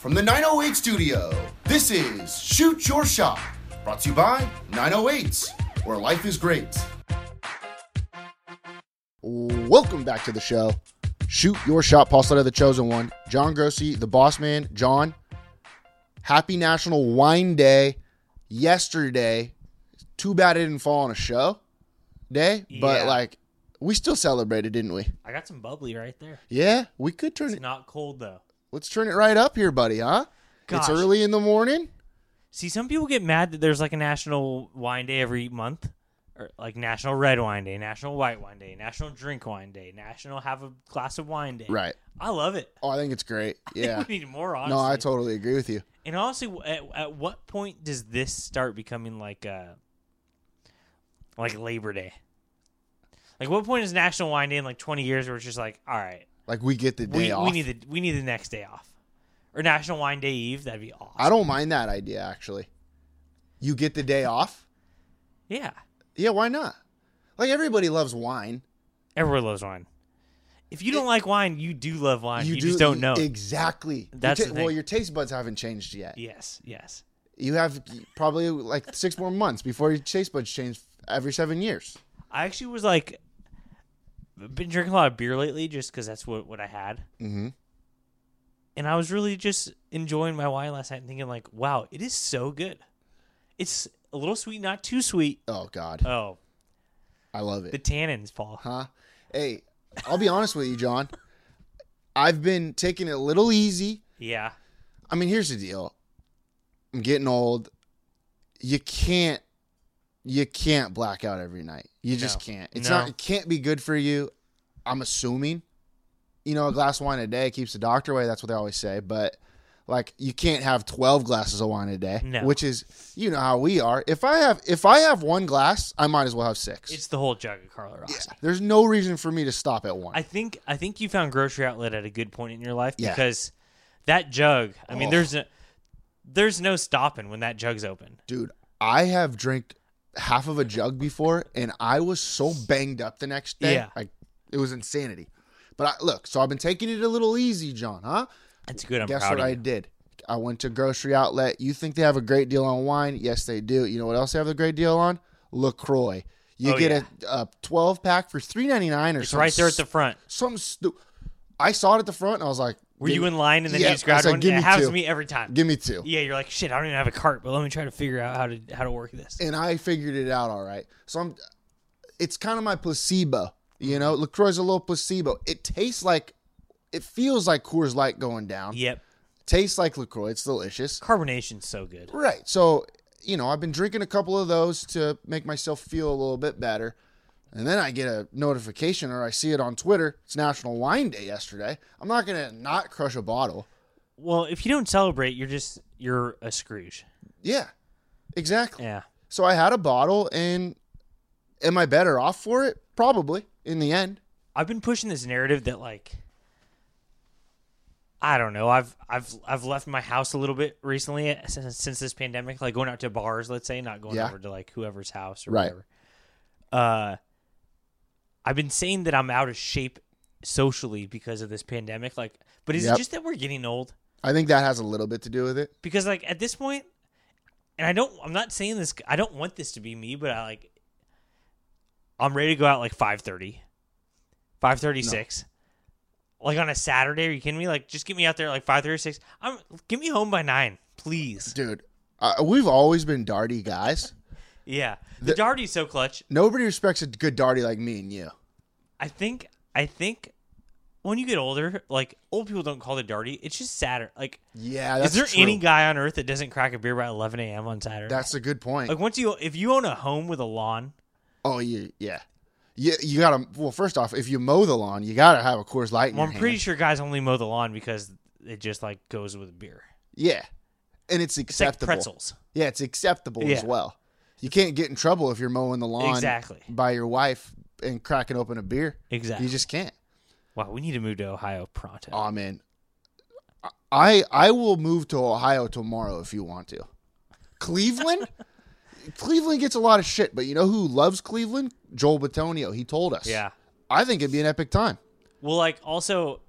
from the 908 studio, this is Shoot Your Shot, brought to you by 908, where life is great. Welcome back to the show. Shoot your shot, Paul Slater, the chosen one. John Grossi, the boss man. John, happy National Wine Day yesterday. Too bad it didn't fall on a show day, but Yeah. like we still celebrated, didn't we? I got some bubbly right there. Yeah, we could turn It's it. not cold though. Let's turn it right up here, buddy. Huh? Gosh. It's early in the morning. See, some people get mad that there's like a national wine day every month, or like National Red Wine Day, National White Wine Day, National Drink Wine Day, National Have a Glass of Wine Day. Right. I love it. Oh, I think it's great. Yeah. we need more. Honestly. no, I totally agree with you. And honestly, at, at what point does this start becoming like uh like Labor Day? Like, what point is National Wine Day in like 20 years where it's just like, all right, Like we get the day we, off. we need the we need the next day off, or National Wine Day Eve? That'd be awesome. I don't mind that idea actually. You get the day off. Yeah, Yeah, why not? Like everybody loves wine. everyone loves wine. If you don't like wine, you do love wine. You, do- just don't know. exactly. Your That's ta- well, your taste buds haven't changed yet. yes, yes. You have probably like six more months before your taste buds change every seven years. I actually was like, been drinking a lot of beer lately, just because that's what what I had. Mm-hmm. and I was really just enjoying my wine last night and thinking like, wow, it is so good. It's a little sweet, not too sweet. Oh God, Oh, I love it. the tannins, Paul. huh? Hey, I'll be honest with you, John. I've been taking it a little easy. Yeah, I mean, here's the deal. I'm getting old. You can't you can't black out every night. You just can't. It's No. not it can't be good for you. I'm assuming. You know, a glass of wine a day keeps the doctor away, that's what they always say, but like you can't have 12 glasses of wine a day, No. which is you know how we are. If I have if I have one glass, I might as well have 6. it's the whole jug of Carlo Rossi. There's no reason for me to stop at one. I think I think you found Grocery Outlet at a good point in your life Yeah. because that jug. I mean, Oh. there's a, there's no stopping when that jug's open. Dude, I have drank half of a jug before, and I was so banged up the next day. Yeah. Like, it was insanity. But I, look, so I've been taking it a little easy, John, huh? That's good. I'm Guess what I did? I went to grocery outlet. You think they have a great deal on wine? Yes, they do. You know what else they have a great deal on? LaCroix. You Oh, get yeah. a, a 12 pack for three ninety nine or It's something. right there at the front. Some stu- I saw it at the front, and I was like, Were you in line and then Yeah, you just grabbed said, one? Give it me happens two. to me every time. Give me two. yeah, you're like shit. I don't even have a cart, but let me try to figure out how to how to work this. and I figured it out all right. So I'm it's kind of my placebo, you know. LaCroix's a little placebo. It tastes like it feels like Coors Light going down. Yep, Tastes like LaCroix. It's delicious. carbonation's so good. Right. So, you know, I've been drinking a couple of those to make myself feel a little bit better. And then I get a notification or I see it on Twitter. It's National Wine Day yesterday. I'm not going to not crush a bottle. Well, if you don't celebrate, you're just you're a Scrooge. Yeah. Exactly. Yeah. So I had a bottle and am I better off for it? Probably in the end. I've been pushing this narrative that like I don't know. I've I've I've left my house a little bit recently uh, since, since this pandemic, like going out to bars, let's say, not going Yeah. over to like whoever's house or Right. whatever. Uh I've been saying that I'm out of shape socially because of this pandemic, like but is Yep. it just that we're getting old? I think that has a little bit to do with it. Because like at this point and I don't I'm not saying this I don't want this to be me, but I like I'm ready to go out like 5:30. 5:36. Like on a Saturday, are you kidding me? Like just get me out there like 5:36. I'm get me home by 9, please. Dude, uh, we've always been darty guys. Yeah. The, Darty's so clutch. Nobody respects a good darty like me and you. I think I think when you get older, like old people don't call it Darty. It's just Saturday. Like Yeah, that's is there true. any guy on earth that doesn't crack a beer by 11 a.m. on Saturday? That's a good point. like once you if you own a home with a lawn, oh, you, yeah. You, you gotta, well, first off, if you mow the lawn, you gotta have a Coors Light in well, I'm pretty hand. sure guys only mow the lawn because it just like goes with beer. Yeah. and it's It's like acceptable. pretzels. Yeah, it's acceptable as well. You can't get in trouble if you're mowing the lawn Exactly. by your wife and cracking open a beer. Exactly. You just can't. Wow, we need to move to Ohio pronto. Oh man, I I will move to Ohio tomorrow if you want to. Cleveland, Cleveland gets a lot of shit, but you know who loves Cleveland? Joel Bitonio. He told us. yeah. I think it'd be an epic time. Well, like also,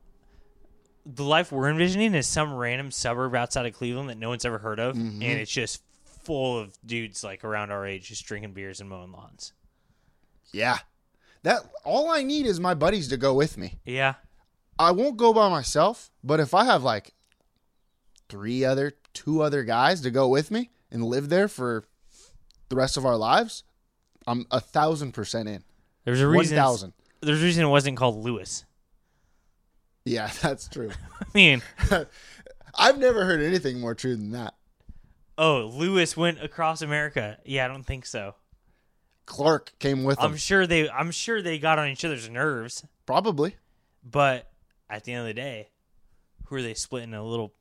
the life we're envisioning is some random suburb outside of Cleveland that no one's ever heard of, Mm-hmm. and it's just full of dudes like around our age just drinking beers and mowing lawns. Yeah, that all I need is my buddies to go with me. Yeah, I won't go by myself, but if I have like three other, two other guys to go with me and live there for the rest of our lives, I'm a thousand percent in. there's a reason. thousand. There's a reason it wasn't called Lewis. Yeah, that's true. I mean, I've never heard anything more true than that. oh, Lewis went across America. Yeah, I don't think so. Clark came with I'm him. sure they. I'm sure they got on each other's nerves, Probably. but at the end of the day, who are they splitting a little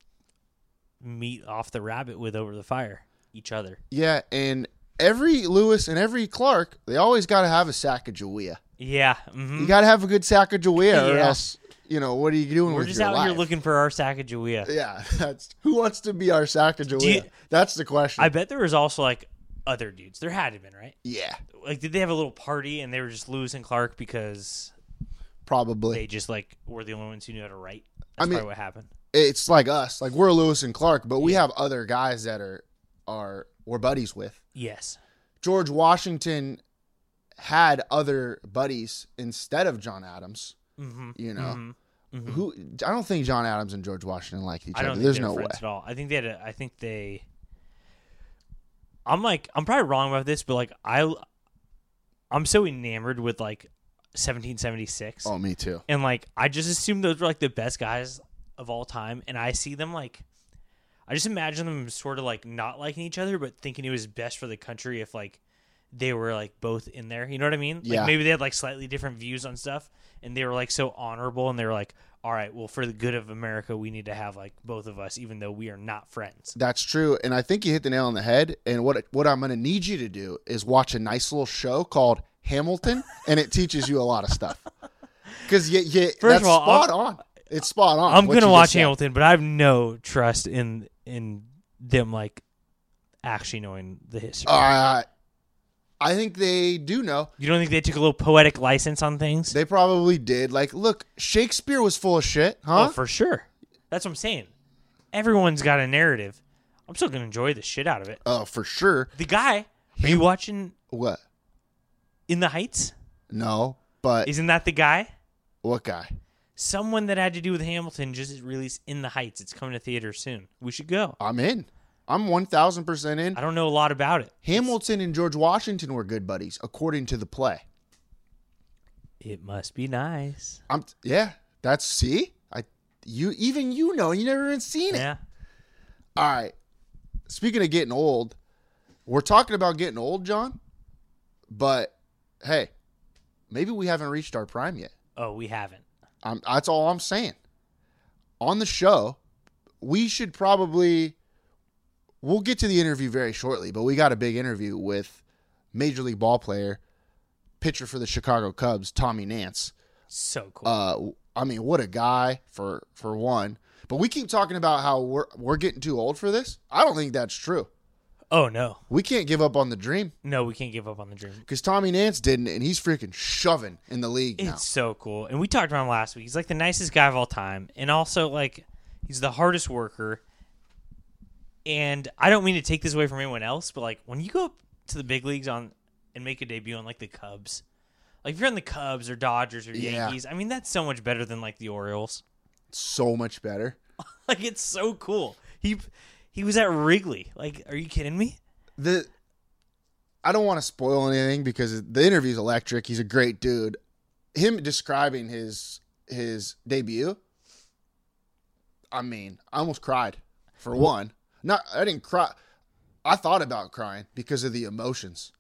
meat off the rabbit with over the fire? Each other. Yeah, and every Lewis and every Clark, they always got to have a sack Sacagawea. Yeah. hmm You got to have a good Sacagawea, or Yeah. else, you know, what are you doing We're just out life? here looking for our Sacagawea. Yeah, that's who wants to be our Sacagawea. You- that's the question. I bet there was also like other dudes. There had to have been, right? yeah, Like, did they have a little party and they were just Lewis and Clark because probably. they just like were the only ones who knew how to write? I That's mean- probably what happened. it's like us. Like we're Lewis and Clark, but we have other guys that are are we're buddies with. Yes. George Washington had other buddies instead of John Adams. Mm-hmm. You know, who I don't think John Adams and George Washington liked each other. There's no way. at all. I think they had. A, I think they. I'm like I'm probably wrong about this, but like I, I'm so enamored with like 1776. Oh, me too. and like I just assume those were like the best guys of all time, and I see them like I just imagine them sort of like not liking each other, but thinking it was best for the country if like they were like both in there. You know what I mean? Yeah. Like maybe they had like slightly different views on stuff, and they were like so honorable, and they were like, all right, well, for the good of America, we need to have like both of us, even though we are not friends. That's true, and I think you hit the nail on the head. And what what I'm going to need you to do is watch a nice little show called Hamilton, and it teaches you a lot of stuff. Because you, you, that's of all, spot I'm- on. It's spot on. I'm gonna watch. Hamilton, but I have no trust in in them like actually knowing the history. Uh, I think they do know. you don't think they took a little poetic license on things? They probably did. Like, look, Shakespeare was full of shit, huh? Oh, for sure. That's what I'm saying. Everyone's got a narrative. I'm still gonna enjoy the shit out of it. Oh, for sure. The guy, are you watching What? In the Heights? No, but Isn't that the guy? what guy? Someone that had to do with Hamilton just released In the Heights. It's coming to theater soon. We should go. I'm in. I'm one thousand percent in. I don't know a lot about it. Hamilton and George Washington were good buddies, according to the play. It must be nice. I'm yeah. That's see. I you even you know you never even seen it. Yeah. All right. Speaking of getting old, we're talking about getting old, John. But hey, maybe we haven't reached our prime yet. Oh, we haven't. Um, that's all I'm saying. On the show, we should probably. We'll get to the interview very shortly, but we got a big interview with Major League Ball player, pitcher for the Chicago Cubs, Tommy Nance. So cool. Uh, I mean, what a guy for for one. But we keep talking about how we're we're getting too old for this. I don't think that's true. Oh no. We can't give up on the dream No, we can't give up on the dream. because Tommy Nance didn't, and he's freaking shoving in the league now. It's so cool. And we talked about him last week. He's like the nicest guy of all time. And also like he's the hardest worker. And I don't mean to take this away from anyone else, but like when you go up to the big leagues on and make a debut on like the Cubs, like if you're on the Cubs or Dodgers or Yeah. Yankees, I mean that's so much better than like the Orioles. So much better. Like it's so cool. He he was at Wrigley. Like, are you kidding me? the I don't want to spoil anything because the interview's electric. He's a great dude. Him describing his his debut, I mean, I almost cried. For one, not I didn't cry. I thought about crying because of the emotions.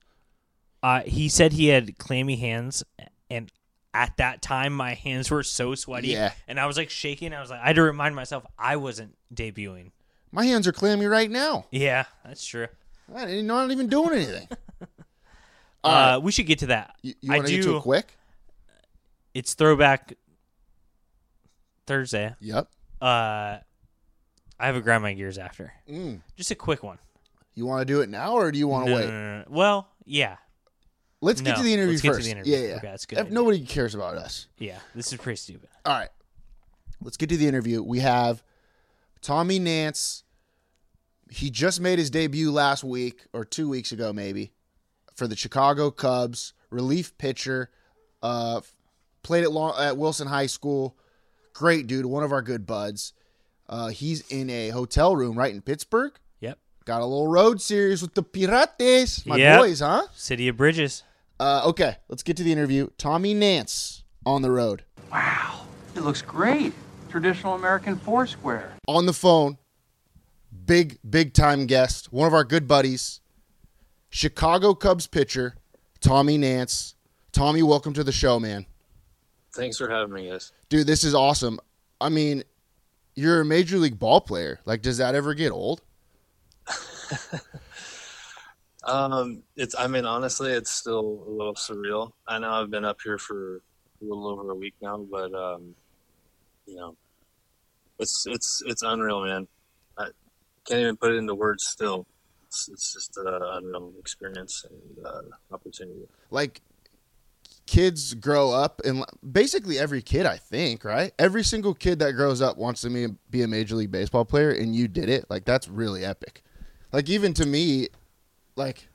Uh, he said he had clammy hands, and at that time, my hands were so sweaty, Yeah. and I was like shaking. I was like, I had to remind myself I wasn't debuting. My hands are clammy right now. Yeah, that's true. I'm not even doing anything. All Uh, we should get to that. You, you want to get to do- it quick? It's throwback Thursday. Yep. Uh, I have a grind my gears after. Mm. Just a quick one. You want to do it now, or do you want to No, wait? no, no. Well, yeah, Let's get to the interview let's get to first. the interview. Yeah, yeah. Okay, that's good If nobody cares about us. yeah. This is pretty stupid. All right. Let's get to the interview. We have Tommy Nance. He just made his debut last week or two weeks ago, maybe, for the Chicago Cubs. Relief pitcher. Uh, played at, long, at Wilson High School. Great dude. One of our good buds. Uh, he's in a hotel room right in Pittsburgh. Yep. Got a little road series with the Pirates, my Yep. boys, huh? City of Bridges. Uh, okay, let's get to the interview. Tommy Nance on the road. Wow, it looks great. Traditional American foursquare. on the phone, big, big time guest, one of our good buddies, Chicago Cubs pitcher, Tommy Nance. Tommy, welcome to the show, man. Thanks for having me, guys. Dude, this is awesome. I mean, you're a major league ball player. Like, does that ever get old? Um, it's. I mean, honestly, it's still a little surreal. I know I've been up here for a little over a week now, but um, you know, it's it's it's unreal, man. I can't even put it into words. Still, it's, it's just an unreal experience and uh, opportunity. Like, kids grow up, and basically every kid, I think, right? Every single kid that grows up wants to be, be a major league baseball player, and you did it. Like, that's really epic. Like, even to me, like,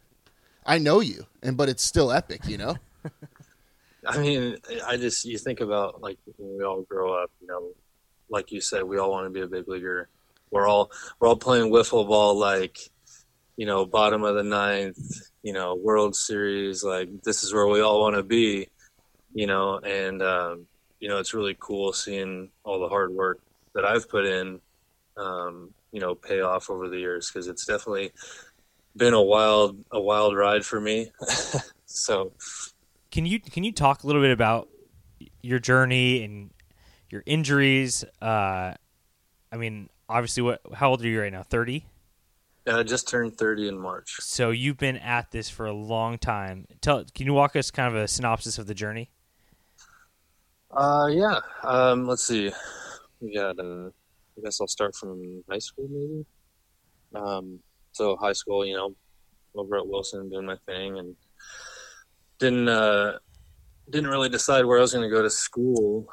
I know you, and but it's still epic, you know? I mean, I just you think about like when we all grow up, you know, like you said, we all want to be a big leaguer. We're all we're all playing wiffle ball, like you know, bottom of the ninth, you know, World Series. Like this is where we all want to be, you know, and um, you know, it's really cool seeing all the hard work that I've put in, um, you know, pay off over the years because it's definitely been a wild a wild ride for me. so. Can you can you talk a little bit about your journey and your injuries? Uh, I mean, obviously, what? How old are you right now? Thirty. I just turned 30 in March. So you've been at this for a long time. Tell, can you walk us kind of a synopsis of the journey? Uh, yeah. Um, let's see. We got. Uh, I guess I'll start from high school, maybe. Um, so high school, you know, over at Wilson doing my thing, and didn't uh, didn't really decide where I was going to go to school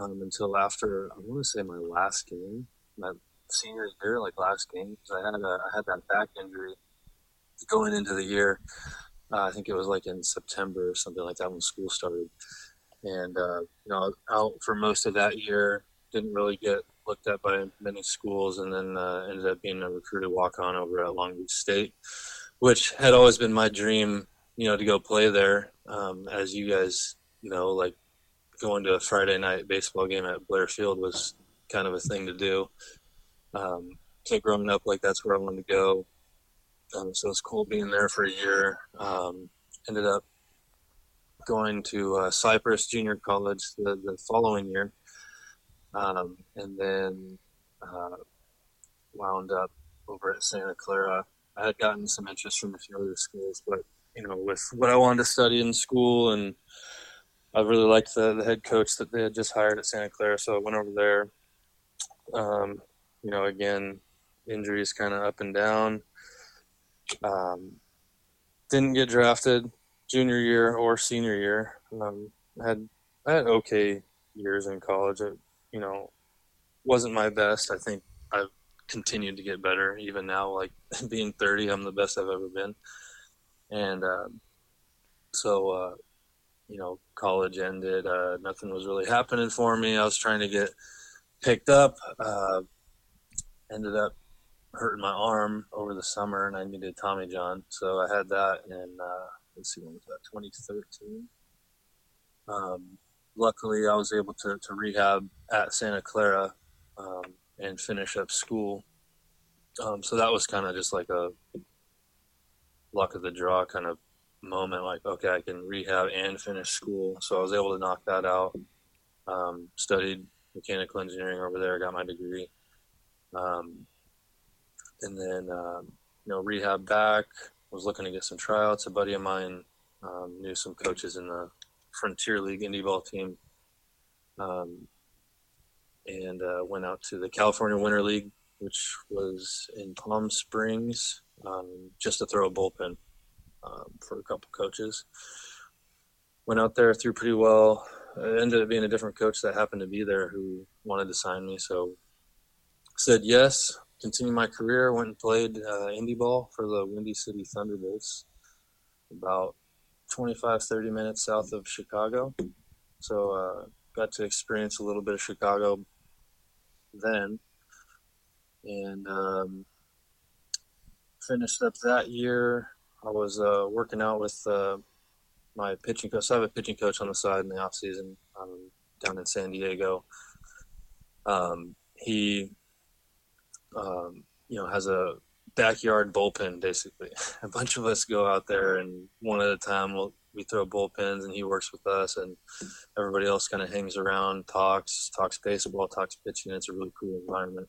um, until after I want to say my last game, my senior year, like last game, I had a I had that back injury going into the year. Uh, I think it was like in September or something like that when school started and uh, you know out for most of that year didn't really get looked at by many schools and then uh, ended up being a recruited walk on over at long beach state which had always been my dream you know to go play there um, as you guys you know like going to a friday night baseball game at blair field was kind of a thing to do. Um, so growing up like that's where i wanted to go. Um, so it was cool being there for a year. Um, ended up going to uh, Cypress Junior College the, the following year, um, and then uh, wound up over at Santa Clara. I had gotten some interest from a few other schools, but you know, with what I wanted to study in school, and I really liked the, the head coach that they had just hired at Santa Clara, so I went over there. Um, you know, again, injuries kind of up and down. Um, didn't get drafted junior year or senior year. Um, had I had okay years in college. It, you know, wasn't my best. I think I've continued to get better even now. Like being 30, I'm the best I've ever been. And um, so, uh, you know, college ended. Uh, nothing was really happening for me. I was trying to get picked up. Uh, ended up hurting my arm over the summer, and I needed Tommy John. So I had that, and uh, let's see, when was that? 2013. Um, luckily, I was able to, to rehab at Santa Clara um, and finish up school. Um, so that was kind of just like a luck of the draw kind of moment. Like, okay, I can rehab and finish school. So I was able to knock that out. Um, studied mechanical engineering over there, got my degree. Um, and then um, you know rehab back. Was looking to get some tryouts. A buddy of mine um, knew some coaches in the Frontier League indie ball team, um, and uh, went out to the California Winter League, which was in Palm Springs, um, just to throw a bullpen um, for a couple coaches. Went out there, threw pretty well. It ended up being a different coach that happened to be there who wanted to sign me, so said yes continued my career. Went and played uh, indie ball for the Windy City Thunderbolts, about 25, 30 minutes south of Chicago. So uh, got to experience a little bit of Chicago then, and um, finished up that year. I was uh, working out with uh, my pitching coach. So I have a pitching coach on the side in the off season um, down in San Diego. Um, he um, you know, has a backyard bullpen basically. A bunch of us go out there and one at a time we'll we throw bullpens and he works with us and everybody else kind of hangs around, talks, talks baseball, talks pitching. It's a really cool environment.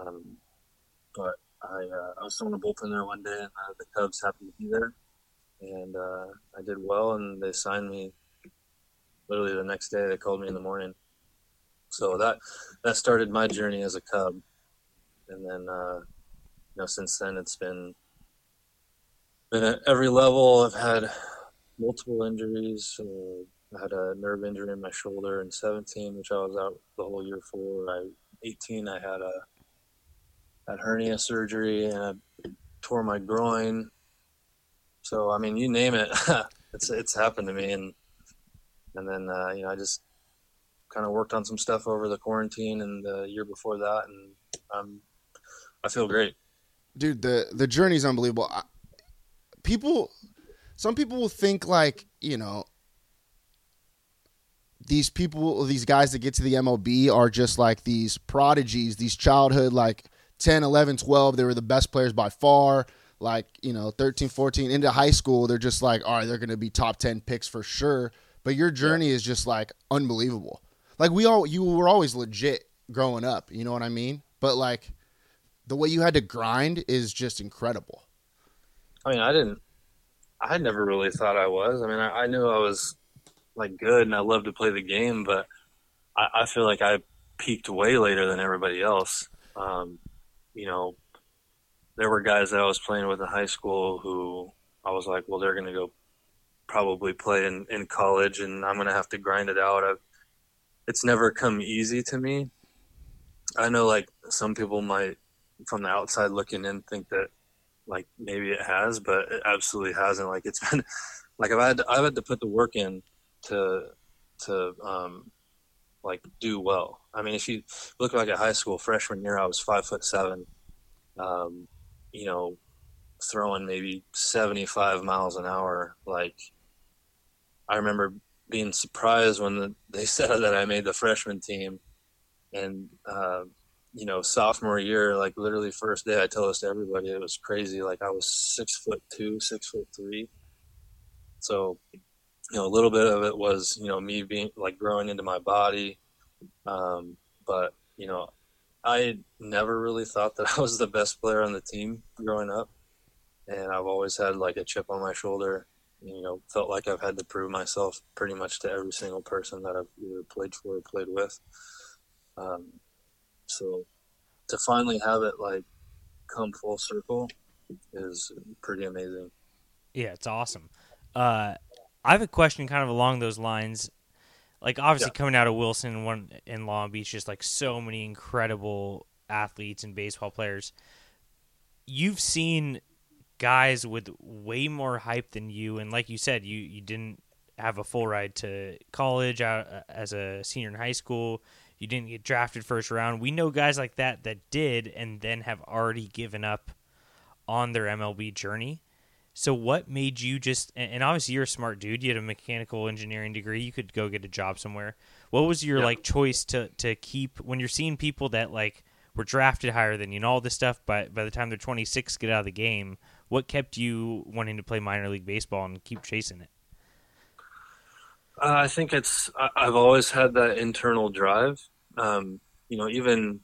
Um, but I, uh, I was throwing a bullpen there one day and uh, the Cubs happened to be there and uh, I did well and they signed me literally the next day. They called me in the morning. So that, that started my journey as a Cub and then uh, you know since then it's been been at every level. I've had multiple injuries. Uh, I had a nerve injury in my shoulder in 17, which I was out the whole year for. I 18, I had a had hernia surgery and I tore my groin. So I mean, you name it, it's it's happened to me, and and then uh, you know I just kind of worked on some stuff over the quarantine and the year before that, and I'm I feel great, dude. the The journey's unbelievable. I, people, some people will think like you know these people, these guys that get to the MLB are just like these prodigies, these childhood like 10, 11, 12. They were the best players by far. Like, you know, 13, 14 into high school, they're just like, all right, they're going to be top 10 picks for sure. But your journey yeah. is just like unbelievable. Like, we all, you were always legit growing up. You know what I mean? But like, the way you had to grind is just incredible. I mean, I didn't. I never really thought I was. I mean, I, I knew I was like good and I loved to play the game, but I, I feel like I peaked way later than everybody else. Um, you know, there were guys that I was playing with in high school who I was like, well, they're going to go probably play in, in college and I'm going to have to grind it out. I've, it's never come easy to me. I know like some people might from the outside looking in think that like maybe it has, but it absolutely hasn't. Like it's been like I've had to, I've had to put the work in to to um like do well. I mean, if you look like a high school freshman year, I was five foot seven, um, you know, throwing maybe seventy five miles an hour. Like I remember being surprised when the, they said that I made the freshman team, and uh, you know, sophomore year, like literally first day, I told this to everybody. It was crazy. Like I was six foot two, six foot three. So, you know, a little bit of it was, you know, me being like growing into my body. Um, but, you know, I never really thought that I was the best player on the team growing up. And I've always had like a chip on my shoulder. You know, felt like I've had to prove myself pretty much to every single person that I've either played for or played with. Um, so to finally have it like come full circle is pretty amazing. Yeah, it's awesome. Uh, I have a question kind of along those lines. Like obviously yeah. coming out of Wilson one in Long Beach, just like so many incredible athletes and baseball players. You've seen guys with way more hype than you, and like you said, you you didn't have a full ride to college out uh, as a senior in high school you didn't get drafted first round. We know guys like that that did and then have already given up on their MLB journey. So what made you just and obviously you're a smart dude. You had a mechanical engineering degree. You could go get a job somewhere. What was your like choice to to keep when you're seeing people that like were drafted higher than you and all this stuff, but by the time they're 26, get out of the game. What kept you wanting to play minor league baseball and keep chasing it? Uh, I think it's I've always had that internal drive um, you know, even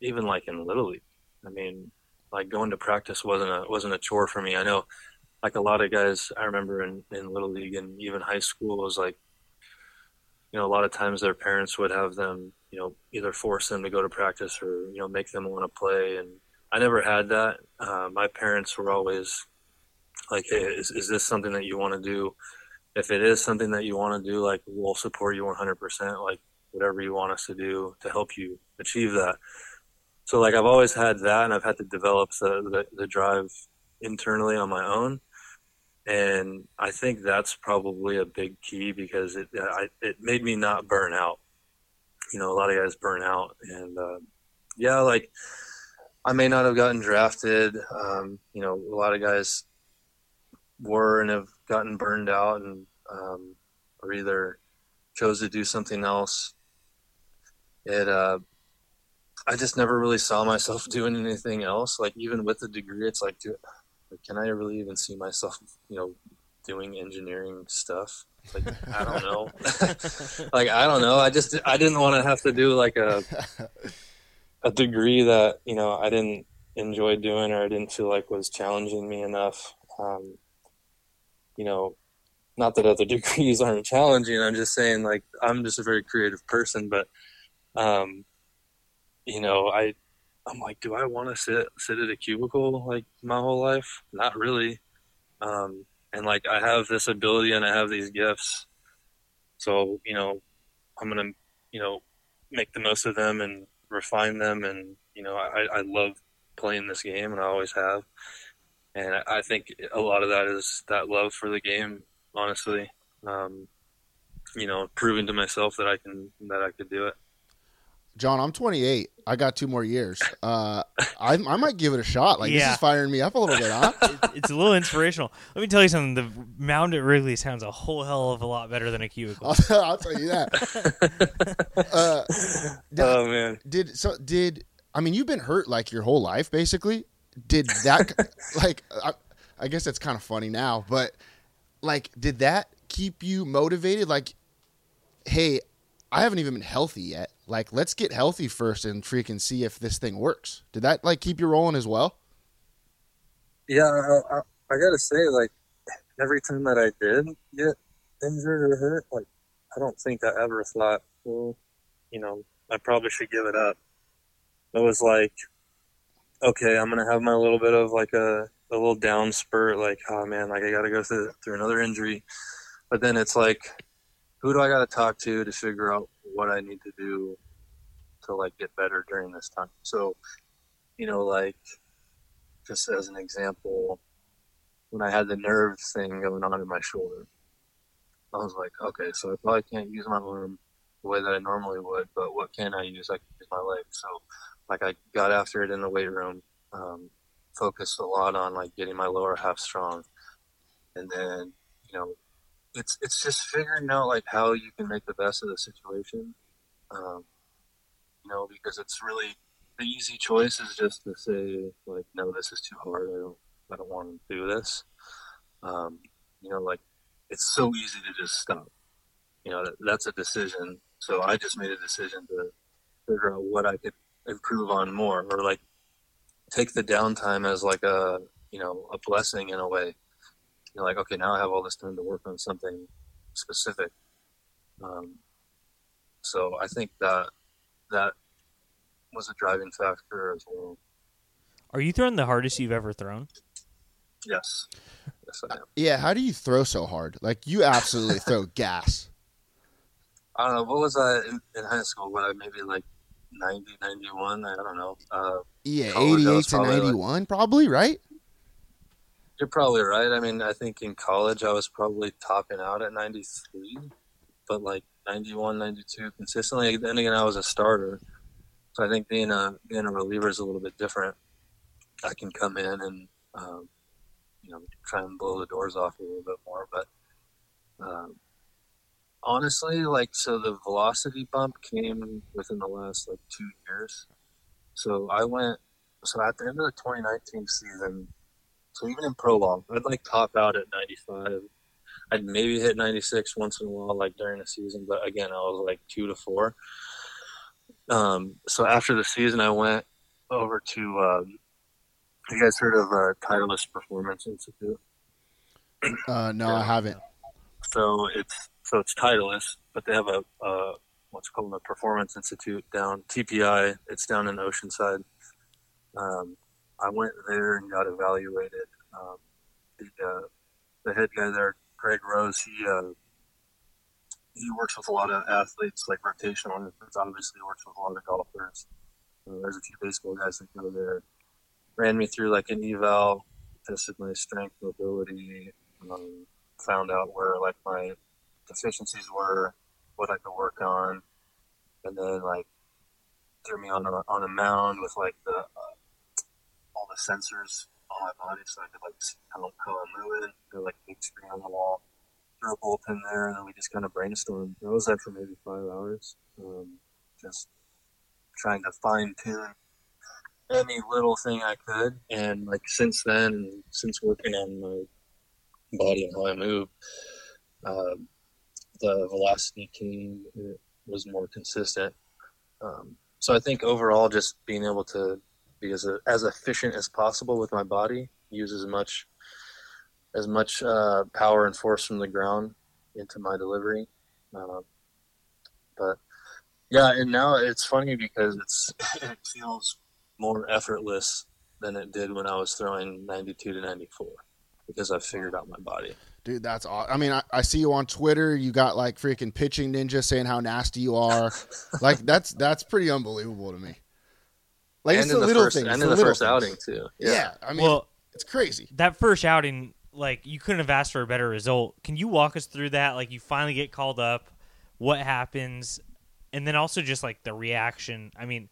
even like in little league, I mean, like going to practice wasn't a wasn't a chore for me. I know like a lot of guys I remember in, in little league and even high school was like you know, a lot of times their parents would have them, you know, either force them to go to practice or, you know, make them want to play. And I never had that. Uh, my parents were always like, Hey, is, is this something that you want to do? If it is something that you want to do, like we'll support you 100%, like whatever you want us to do to help you achieve that. So like I've always had that and I've had to develop the, the, the drive internally on my own and I think that's probably a big key because it I, it made me not burn out. You know, a lot of guys burn out, and uh, yeah, like I may not have gotten drafted. Um, you know, a lot of guys were and have gotten burned out, and um, or either chose to do something else. It uh, I just never really saw myself doing anything else. Like even with the degree, it's like, like, can I really even see myself, you know, doing engineering stuff? Like, I don't know. like, I don't know. I just, I didn't want to have to do like a, a degree that, you know, I didn't enjoy doing or I didn't feel like was challenging me enough. Um, you know, not that other degrees aren't challenging. I'm just saying, like, I'm just a very creative person, but, um, you know, I, I'm like, do I want to sit sit at a cubicle like my whole life? Not really. Um, and like I have this ability and I have these gifts, so you know, I'm gonna you know make the most of them and refine them. And you know, I, I love playing this game and I always have. And I think a lot of that is that love for the game, honestly. Um, you know, proving to myself that I can that I could do it. John, I'm 28. I got two more years. Uh, I, I might give it a shot. Like this is firing me up a little bit, huh? it's a little inspirational. Let me tell you something. The mound at Wrigley sounds a whole hell of a lot better than a cubicle. I'll, I'll tell you that. Uh, did, Oh man, did so? Did I mean you've been hurt like your whole life, basically? Did that like? I, I guess that's kind of funny now, but like, did that keep you motivated? Like, hey, I haven't even been healthy yet. Like, let's get healthy first and freaking see if this thing works. Did that like keep you rolling as well? yeah, I, I, I gotta say, like every time that I did get injured or hurt, like I don't think I ever thought, well, you know, I probably should give it up. It was like, okay, I'm gonna have my little bit of like a a little down spurt, like, oh man, like I gotta go through through another injury, but then it's like, who do I gotta talk to to figure out what I need to do to like get better during this time? So, you know, like just as an example, when I had the nerve thing going on in my shoulder, I was like, okay, so I probably can't use my arm the way that I normally would, but what can I use? I can use my legs. So, like, I got after it in the weight room, um, focused a lot on like getting my lower half strong, and then you know, it's it's just figuring out like how you can make the best of the situation. Um, you know, because it's really the easy choice is just to say like, no, this is too hard. I don't, I don't want to do this. Um, you know, like it's so easy to just stop. You know, that, that's a decision. So I just made a decision to figure out what I could improve on more, or like take the downtime as like a, you know, a blessing in a way. You're like, okay, now I have all this time to work on something specific. Um, so I think that that was a driving factor as well. Are you throwing the hardest you've ever thrown? Yes. Yes, I am. Yeah. How do you throw so hard? Like you absolutely throw gas. I don't know. What was I in, in high school? What, maybe like 90, 91? I don't know. Uh, Yeah, 88 to probably, like- 91, probably right. You're probably right. I mean, I think in college I was probably topping out at 93, but like 91, 92 consistently. Then again, I was a starter. So I think being a, being a reliever is a little bit different. I can come in and, um, you know, try and blow the doors off a little bit more. But um, honestly, like, so the velocity bump came within the last like two years. So I went, so at the end of the 2019 season, so even in prologue, I'd like top out at 95. I'd maybe hit 96 once in a while, like during the season, but again, I was like two to four. Um, so after the season, I went over to um, you guys heard of uh, Titleist Performance Institute? Uh, no, I haven't. So it's so it's Titleist, but they have a, a what's called a Performance Institute down TPI. It's down in Oceanside. Um, I went there and got evaluated. Um, the uh, the head guy there, Greg Rose, he uh, he works with a lot of athletes, like rotational. and Obviously, works with a lot of golfers. Uh, there's a few baseball guys that go there. Ran me through like an eval, tested my strength, mobility, um, found out where like my deficiencies were, what I could work on, and then like threw me on a on a mound with like the sensors on my body, so I could like see how, how I'm moving. There like big screen on the wall. Threw a bullpen there, and then we just kind of brainstormed. I was there for maybe five hours, um, just trying to fine tune any little thing I could. And like since then, since working on my body and how I move, uh, the velocity came it was more consistent. Um, so I think overall, just being able to be as a, as efficient as possible with my body, use as much as much uh, power and force from the ground into my delivery. Uh, but yeah, and now it's funny because it's it feels more effortless than it did when I was throwing 92 to 94 because I've figured out my body. Dude, that's awesome. I mean, I, I see you on Twitter. You got like freaking pitching ninja saying how nasty you are. like that's that's pretty unbelievable to me. Like and it's in the the little first, things. and the in the little first things. outing too. Yeah. Yeah. I mean, Well, it's crazy. that first outing, like you couldn't have asked for a better result. Can you walk us through that? Like you finally get called up, what happens, and then also just like the reaction. I mean,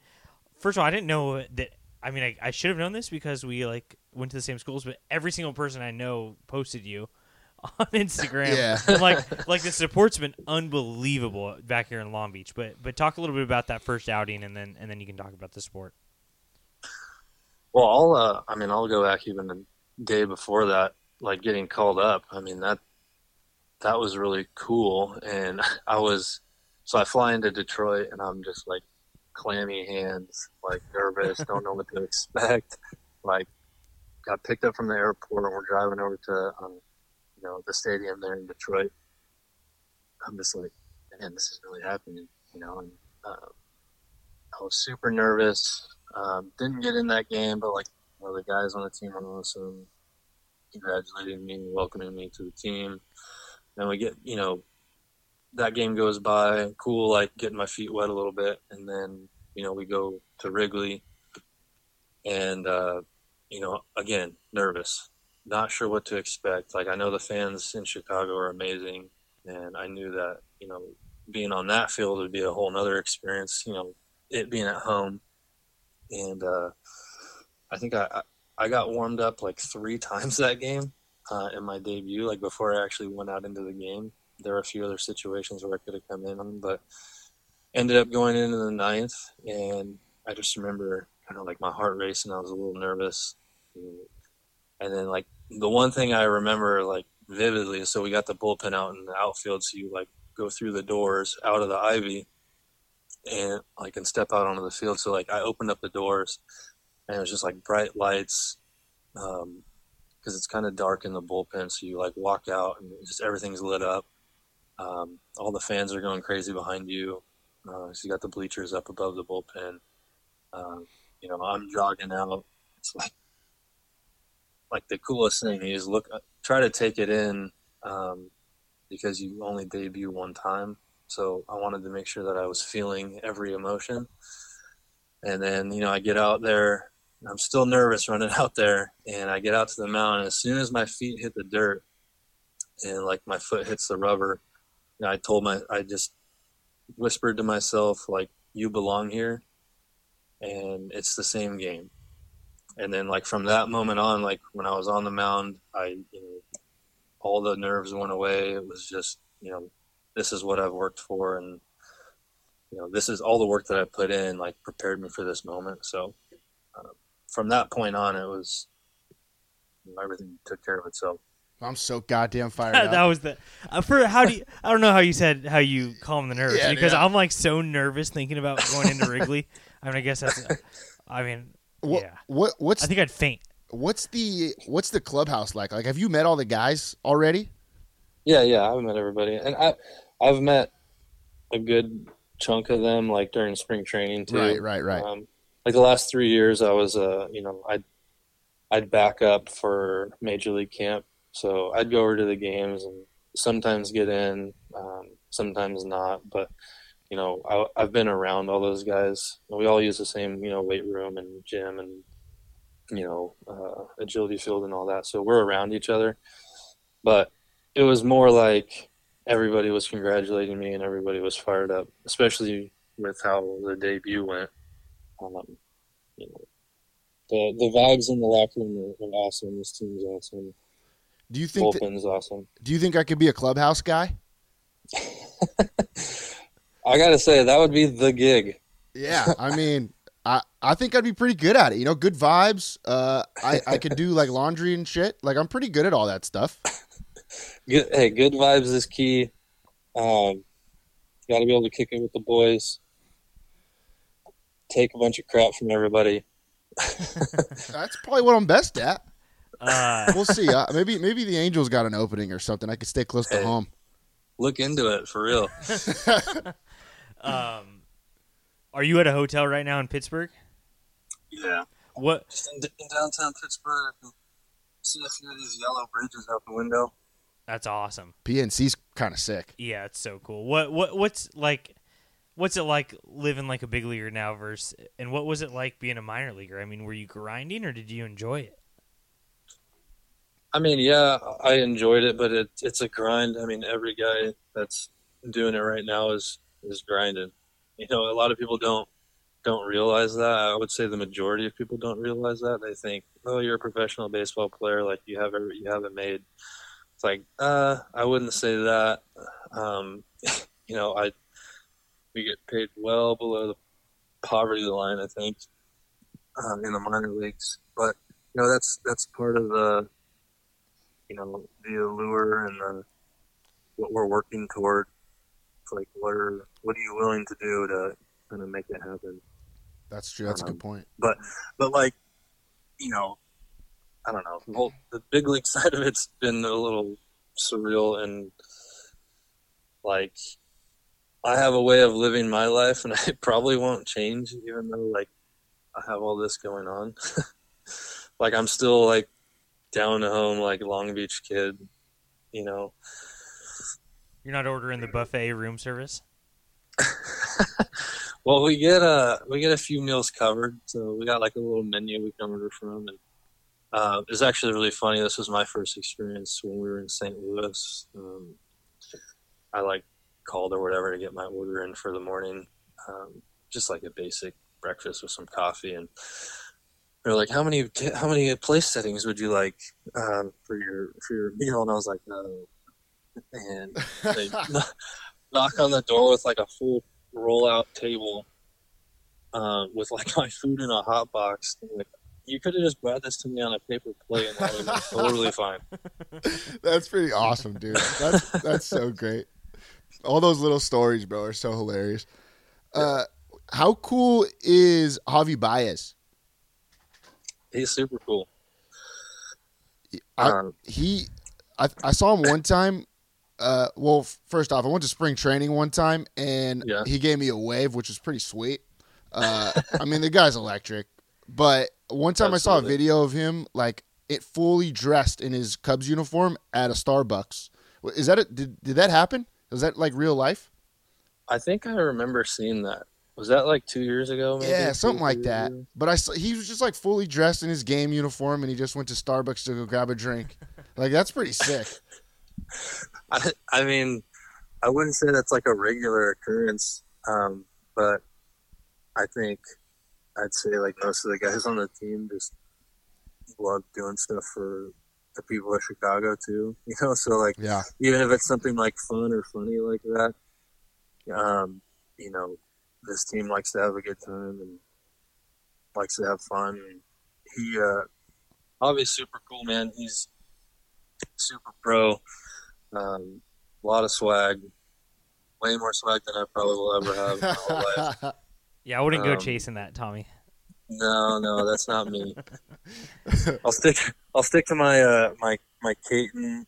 first of all, I didn't know that. I mean, I, I should have known this because we like went to the same schools, but every single person I know posted you on Instagram. Yeah. And, like like the support's been unbelievable back here in Long Beach. But but talk a little bit about that first outing, and then and then you can talk about the sport. Well, I'll, uh, I mean, I'll go back even the day before that, like getting called up. I mean, that, that was really cool. And I was, so I fly into Detroit and I'm just like clammy hands, like nervous, don't know what to expect. Like got picked up from the airport and we're driving over to, um, you know, the stadium there in Detroit. I'm just like, man, this is really happening, you know, and, uh, I was super nervous. Um, didn't get in that game, but like one of the guys on the team were awesome, congratulating me, welcoming me to the team. Then we get, you know, that game goes by, cool, like getting my feet wet a little bit, and then you know we go to Wrigley, and uh, you know again nervous, not sure what to expect. Like I know the fans in Chicago are amazing, and I knew that you know being on that field would be a whole nother experience. You know, it being at home and uh, I think I, I got warmed up like three times that game uh, in my debut. Like before I actually went out into the game, there were a few other situations where I could have come in but ended up going into the ninth, and I just remember kind of like my heart racing. I was a little nervous, and then like the one thing I remember like vividly so we got the bullpen out in the outfield, so you like go through the doors out of the ivy and like and step out onto the field. So like I opened up the doors and it was just like bright lights um because it's kind of dark in the bullpen. So you like walk out and just everything's lit up. Um, all the fans are going crazy behind you. Uh, so you got the bleachers up above the bullpen. Um, you know, I'm jogging out. It's like like the coolest thing is look, try to take it in um, because you only debut one time. So I wanted to make sure that I was feeling every emotion. And then, you know, I get out there. I'm still nervous running out there, and I get out to the mound. And as soon as my feet hit the dirt, and like my foot hits the rubber, you know, I told my, I just whispered to myself, like, "You belong here," and it's the same game. And then, like from that moment on, like when I was on the mound, I, you know, all the nerves went away. It was just, you know, this is what I've worked for, and you know, this is all the work that I put in, like prepared me for this moment. So, uh, from that point on, it was you know, everything took care of itself. I'm so goddamn fired that up. was the uh, for how do you I don't know how you said how you calm the nerves Yeah, because yeah. I'm like so nervous thinking about going into Wrigley. I mean, I guess that's. I mean, What, yeah. what what's I think I'd faint. What's the what's the clubhouse like? Like, have you met all the guys already? Yeah, yeah, I've met everybody, and I, I've met a good chunk of them like during spring training too. Right, right, right. Um, like the last three years, I was, uh, you know, I'd I'd back up for major league camp, so I'd go over to the games and sometimes get in, um, sometimes not, but you know, I, I've been around all those guys. We all use the same, you know, weight room and gym and you know, uh, agility field and all that. So we're around each other. But it was more like everybody was congratulating me and everybody was fired up, especially with how the debut went. Um, you know, the the vibes in the locker room are, awesome. This team's awesome. Do you think? that- awesome. do you think I could be a clubhouse guy? I gotta say that would be the gig. Yeah, I mean, I I think I'd be pretty good at it. You know, good vibes. Uh, I I could do like laundry and shit. Like, I'm pretty good at all that stuff. Good, hey, good vibes is key. Um, got to be able to kick it with the boys. Take a bunch of crap from everybody. That's probably what I'm best at. Uh, We'll see. Uh, maybe maybe the Angels got an opening or something. I could stay close to home. Look into it for real. um, are you at a hotel right now in Pittsburgh? Yeah. What? Just in, in downtown Pittsburgh, see a few of these yellow bridges out the window. That's awesome. PNC's kind of sick. Yeah, it's so cool. What what what's like? What's it like living like a big leaguer now versus? And what was it like being a minor leaguer? I mean, were you grinding or did you enjoy it? I mean, yeah, I enjoyed it, but it, it's a grind. I mean, every guy that's doing it right now is is grinding. You know, a lot of people don't don't realize that. I would say the majority of people don't realize that. They think, "Oh, you're a professional baseball player, like you have every, you have it made." Like, uh, I wouldn't say that. Um, you know, I we get paid well below the poverty line, I think, um, in the minor leagues. But you know, that's that's part of the you know the allure and the what we're working toward. It's like what are what are you willing to do to kind of make it happen? That's true. That's a Um, good point. But but like you know, I don't know. The, whole, the big league side of it's been a little surreal and like I have a way of living my life, and I probably won't change, even though like I have all this going on. like I'm still like down to home, like Long Beach kid, you know. You're not ordering the buffet room service. Well, we get a we get a few meals covered, so we got like a little menu we can order from, and uh, it's actually really funny. This was my first experience when we were in St. Louis. Um, I like called or whatever to get my order in for the morning, um, just like a basic breakfast with some coffee, and they're like, "How many how many place settings would you like um, for your for your meal?" And I was like, "No," and they knock on the door with like a full rollout table uh, with like my food in a hot box. Like, you could have just brought this to me on a paper plate and that would have been totally fine. That's pretty awesome, dude. That's that's so great. All those little stories, bro, are so hilarious. Uh, how cool is Javi Baez? He's super cool. I, Um, he, I, I saw him one time. Uh, well, first off, I went to spring training one time, and Yeah. he gave me a wave, which was pretty sweet. Uh, I mean, the guy's electric. But one time I saw a video of him, like it fully dressed in his Cubs uniform at a Starbucks. Is that a, did did that happen? Was that like real life? I think I remember seeing that. Was that like two years ago? Maybe? Yeah, Two something like that. ago? But I he was just like fully dressed in his game uniform, and he just went to Starbucks to go grab a drink. Like that's pretty sick. I, I mean, I wouldn't say that's like a regular occurrence, um, but I think I'd say like most of the guys on the team just love doing stuff for the people of Chicago too. You know, so like Yeah, even if it's something like fun or funny like that, um, you know, this team likes to have a good time and likes to have fun. And he, uh, obviously super cool, man. He's super pro, um, a lot of swag, way more swag than I probably will ever have in my whole life. Yeah, I wouldn't go Um, chasing that, Tommy. No, no, that's not me. I'll stick. I'll stick to my uh, my my Caton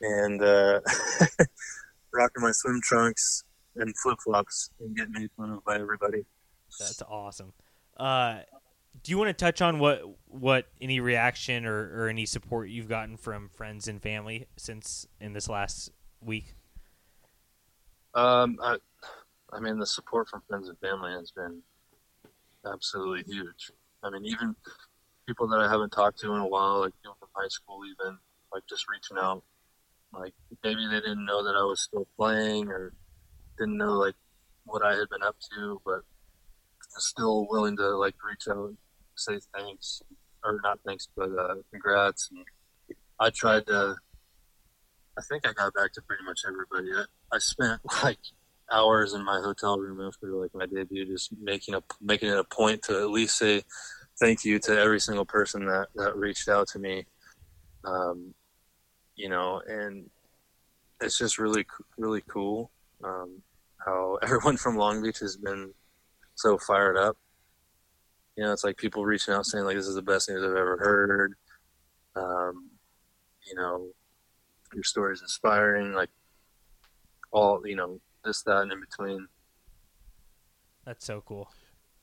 and uh, rocking my swim trunks and flip flops and get made fun of by everybody. That's awesome. Uh, do you want to touch on what what any reaction or, or any support you've gotten from friends and family since in this last week? Um, I, I mean, the support from friends and family has been absolutely huge. I mean, even people that I haven't talked to in a while, like people from high school, even like just reaching out, like maybe they didn't know that I was still playing or didn't know like what I had been up to, but still willing to like reach out, and say thanks or not thanks, but uh, congrats. And I tried to. I think I got back to pretty much everybody. I, I spent like hours in my hotel room after like my debut, just making a making it a point to at least say thank you to every single person that that reached out to me. Um, you know, and it's just really really cool um, how everyone from Long Beach has been so fired up. You know, it's like people reaching out saying like this is the best news I've ever heard. Um, you know, your story is inspiring. Like all you know, this, that, and in between. That's so cool.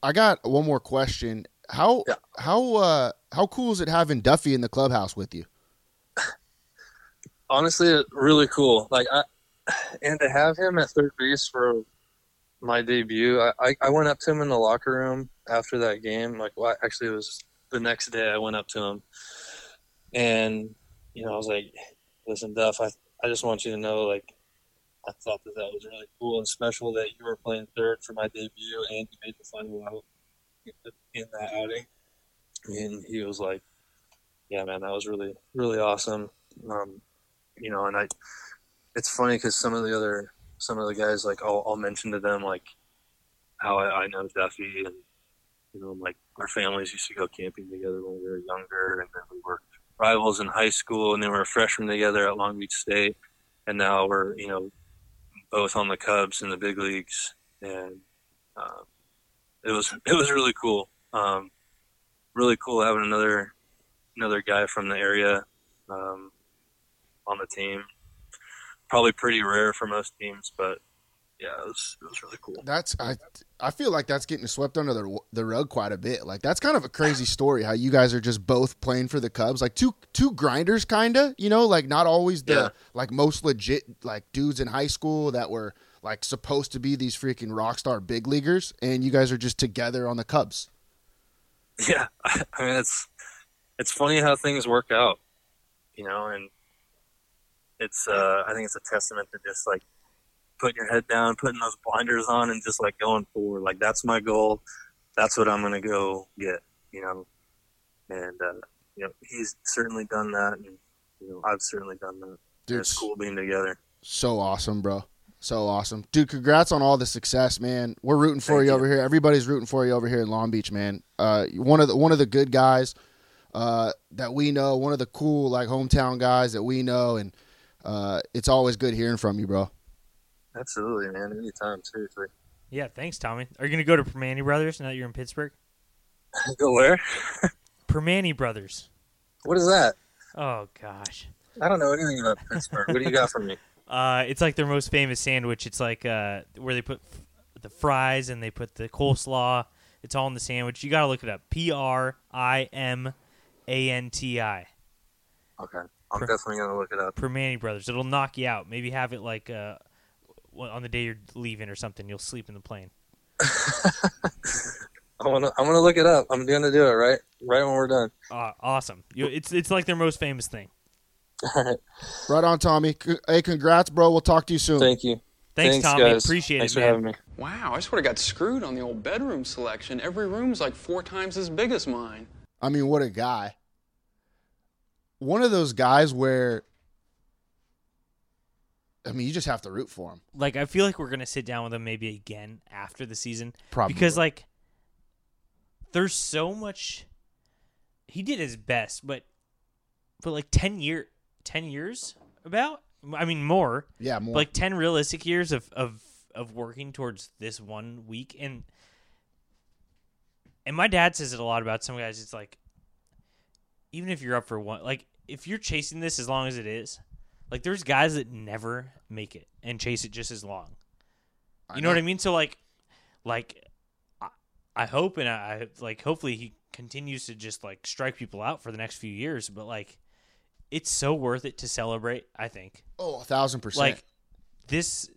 I got one more question. How Yeah. how uh how cool is it having Duffy in the clubhouse with you? honestly really cool like i and to have him at third base for my debut i i, I went up to him in the locker room after that game like well actually it was the next day i went up to him and you know i was like listen duff i i just want you to know like i thought that that was really cool and special that you were playing third for my debut and you made the final out in that outing and he was like yeah man that was really really awesome um, you know, and I, it's funny because some of the other, some of the guys, like I'll, I'll mention to them like how I, I know Duffy and, you know, like our families used to go camping together when we were younger and then we were rivals in high school and then we were freshmen together at Long Beach State. And now we're, you know, both on the Cubs and the big leagues. And, uh, it was, it was really cool. Um, really cool having another, another guy from the area, um, on the team. Probably pretty rare for most teams, but yeah, it was it was really cool. That's I I feel like that's getting swept under the the rug quite a bit. Like that's kind of a crazy story how you guys are just both playing for the Cubs, like two two grinders, kind of. You know, like not always the Yeah. like most legit like dudes in high school that were like supposed to be these freaking rock star big leaguers, and you guys are just together on the Cubs. Yeah, I mean it's it's funny how things work out, you know, and it's uh I think it's a testament to just like putting your head down, putting those blinders on, and just like going forward. Like that's my goal. That's what I'm gonna go get, you know. And uh, you know, he's certainly done that, and you know, I've certainly done that. Dude, it's cool being together. So awesome, bro. So awesome. Dude, congrats on all the success, man. We're rooting for Thank you, you. over here. Everybody's rooting for you over here in Long Beach, man. Uh one of the one of the good guys uh that we know, one of the cool like hometown guys that we know and uh it's always good hearing from you, bro. Absolutely, man. Anytime, seriously. Yeah, thanks, Tommy. Are you gonna go to Primanti Brothers now that you're in Pittsburgh? Go where? Primanti Brothers. What is that? Oh gosh. I don't know anything about Pittsburgh. what do you got for me? Uh, it's like their most famous sandwich. It's like uh, where they put f- the fries and they put the coleslaw. It's all in the sandwich. You gotta look it up. P R I M A N T I. Okay, I'm Per- definitely gonna look it up. Primanti Brothers. It'll knock you out. Maybe have it like uh, on the day you're leaving or something. You'll sleep in the plane. I wanna, I'm gonna look it up. I'm gonna do it right, right when we're done. Uh, awesome. You, it's it's like their most famous thing. All right. Right on, Tommy. Hey, congrats, bro. We'll talk to you soon. Thank you. Thanks, Tommy. guys. Appreciate Thanks it, for man. having me. Wow, I sort of got screwed on the old bedroom selection. Every room's like four times as big as mine. I mean, what a guy. One of those guys where I mean, you just have to root for him. Like I feel like we're gonna sit down with him maybe again after the season. Probably. because like there's so much he did his best but but like 10 year 10 years about i mean more Yeah, more. like 10 realistic years of of of working towards this one week and and my dad says it a lot about some guys. It's like, even if you're up for one, like if you're chasing this as long as it is, like there's guys that never make it and chase it just as long. You know, what I mean? So like, like, I, I hope and I like hopefully he continues to just like strike people out for the next few years. But like, it's so worth it to celebrate. I think Oh, a thousand percent. like this.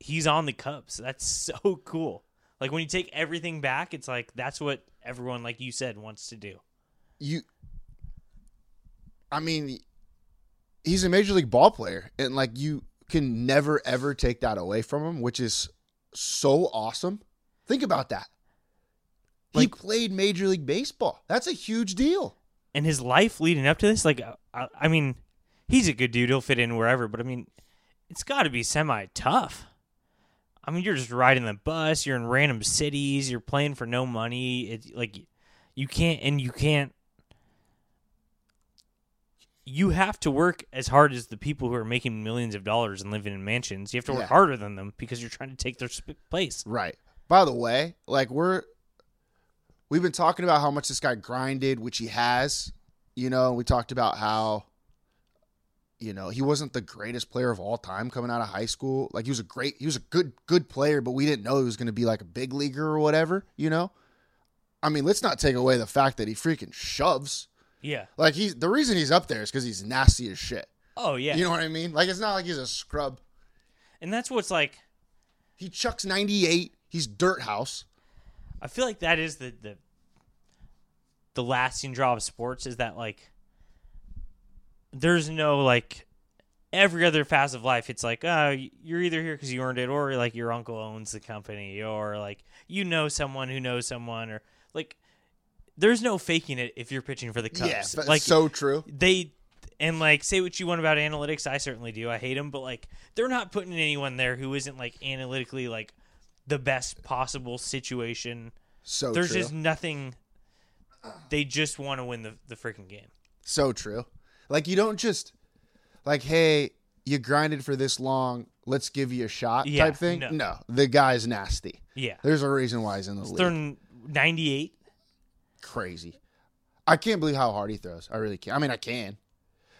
He's on the Cubs. That's so cool. Like when you take everything back, it's like that's what everyone, like you said, wants to do. you I mean he's a major league ball player and like you can never ever take that away from him, which is so awesome. Think about that. he played major league baseball. That's a huge deal. and his life leading up to this, like, I, I mean, he's a good dude. He'll fit in wherever, but I mean, it's got to be semi tough. I mean, you're just riding the bus. You're in random cities. You're playing for no money. It's like you can't, and you can't. You have to work as hard as the people who are making millions of dollars and living in mansions. You have to work Yeah. harder than them because you're trying to take their sp- place. Right. By the way, like we're we've been talking about how much this guy grinded, which he has. You know, we talked about how you know, he wasn't the greatest player of all time coming out of high school. Like he was a great he was a good good player, but we didn't know he was going to be like a big leaguer or whatever, you know? I mean, let's not take away the fact that he freaking shoves. Yeah. Like he's the reason he's up there is cuz he's nasty as shit. Oh yeah. You know what I mean? Like it's not like he's a scrub. and that's what's like. He chucks 98. He's dirt house. I feel like that is the the the lasting draw of sports is that like there's no like every other facet of life. It's like uh you're either here because you earned it, or like your uncle owns the company, or like you know someone who knows someone, or like there's no faking it if you're pitching for the Cubs. Yeah, but like so true. They and like say what you want about analytics, I certainly do. I hate them, but like they're not putting anyone there who isn't like analytically like the best possible situation. So There's true. just nothing. They just want to win the the freaking game. So true. Like you don't just like, hey, you grinded for this long, let's give you a shot Yeah, type thing. no. No. the guy's nasty. Yeah. There's a reason why he's in the league. They're 98. Crazy. I can't believe how hard he throws. I really can't. I mean, I can.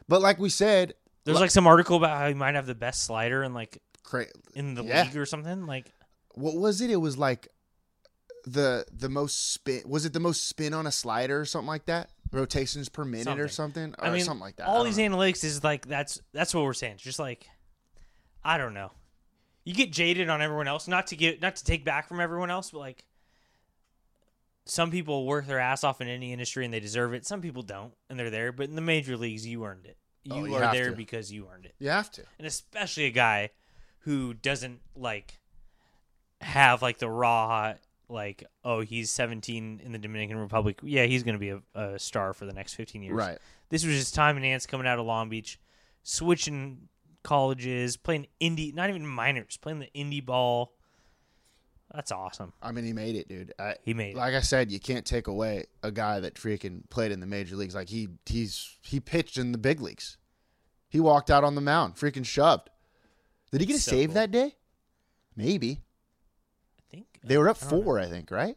But like we said, There's like some article about how he might have the best slider in like cra- in the Yeah. league or something. Like what was it? It was like the the most spin. Was it the most spin on a slider or something like that? Rotations per minute or something, or I mean, something like that. All these know. analytics is like that's that's what we're saying. Just like I don't know. You get jaded on everyone else, not to get not to take back from everyone else, but like some people work their ass off in any industry and they deserve it. Some people don't, and they're there. But in the major leagues, you earned it. You, Oh, you are there to. because you earned it. You have to. and especially a guy who doesn't like have like the raw like oh he's 17 in the Dominican Republic yeah he's gonna be a, a star for the next 15 years Right. this was his time in Nance coming out of Long Beach switching colleges playing indie not even minors playing the indie ball that's awesome I mean, he made it, dude. I, He made it. Like I said, you can't take away a guy that freaking played in the major leagues. Like he he's he pitched in the big leagues. He walked out on the mound, freaking shoved. Did he get a So save cool. that day? Maybe. I think uh, They were up I don't know. four, I think, right?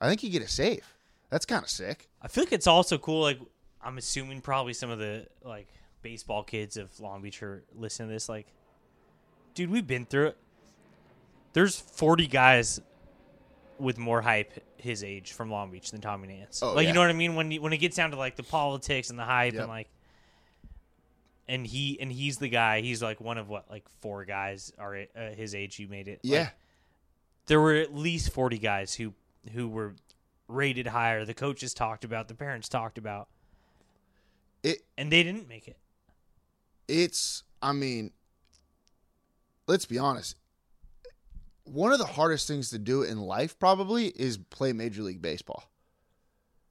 I think he get a save. That's kind of sick. I feel like it's also cool. Like I'm assuming probably some of the like baseball kids of Long Beach are listening to this. Like, dude, we've been through it. There's 40 guys with more hype his age from Long Beach than Tommy Nance. Oh, like, yeah. you know what I mean? When when it gets down to like the politics and the hype Yep. and like, and he and he's the guy. He's like one of what like four guys are uh, his age who made it. Like, Yeah. there were at least 40 guys who who were rated higher the coaches talked about the parents talked about It and they didn't make it it's I mean, let's be honest. One of the hardest things to do in life probably is play major league baseball.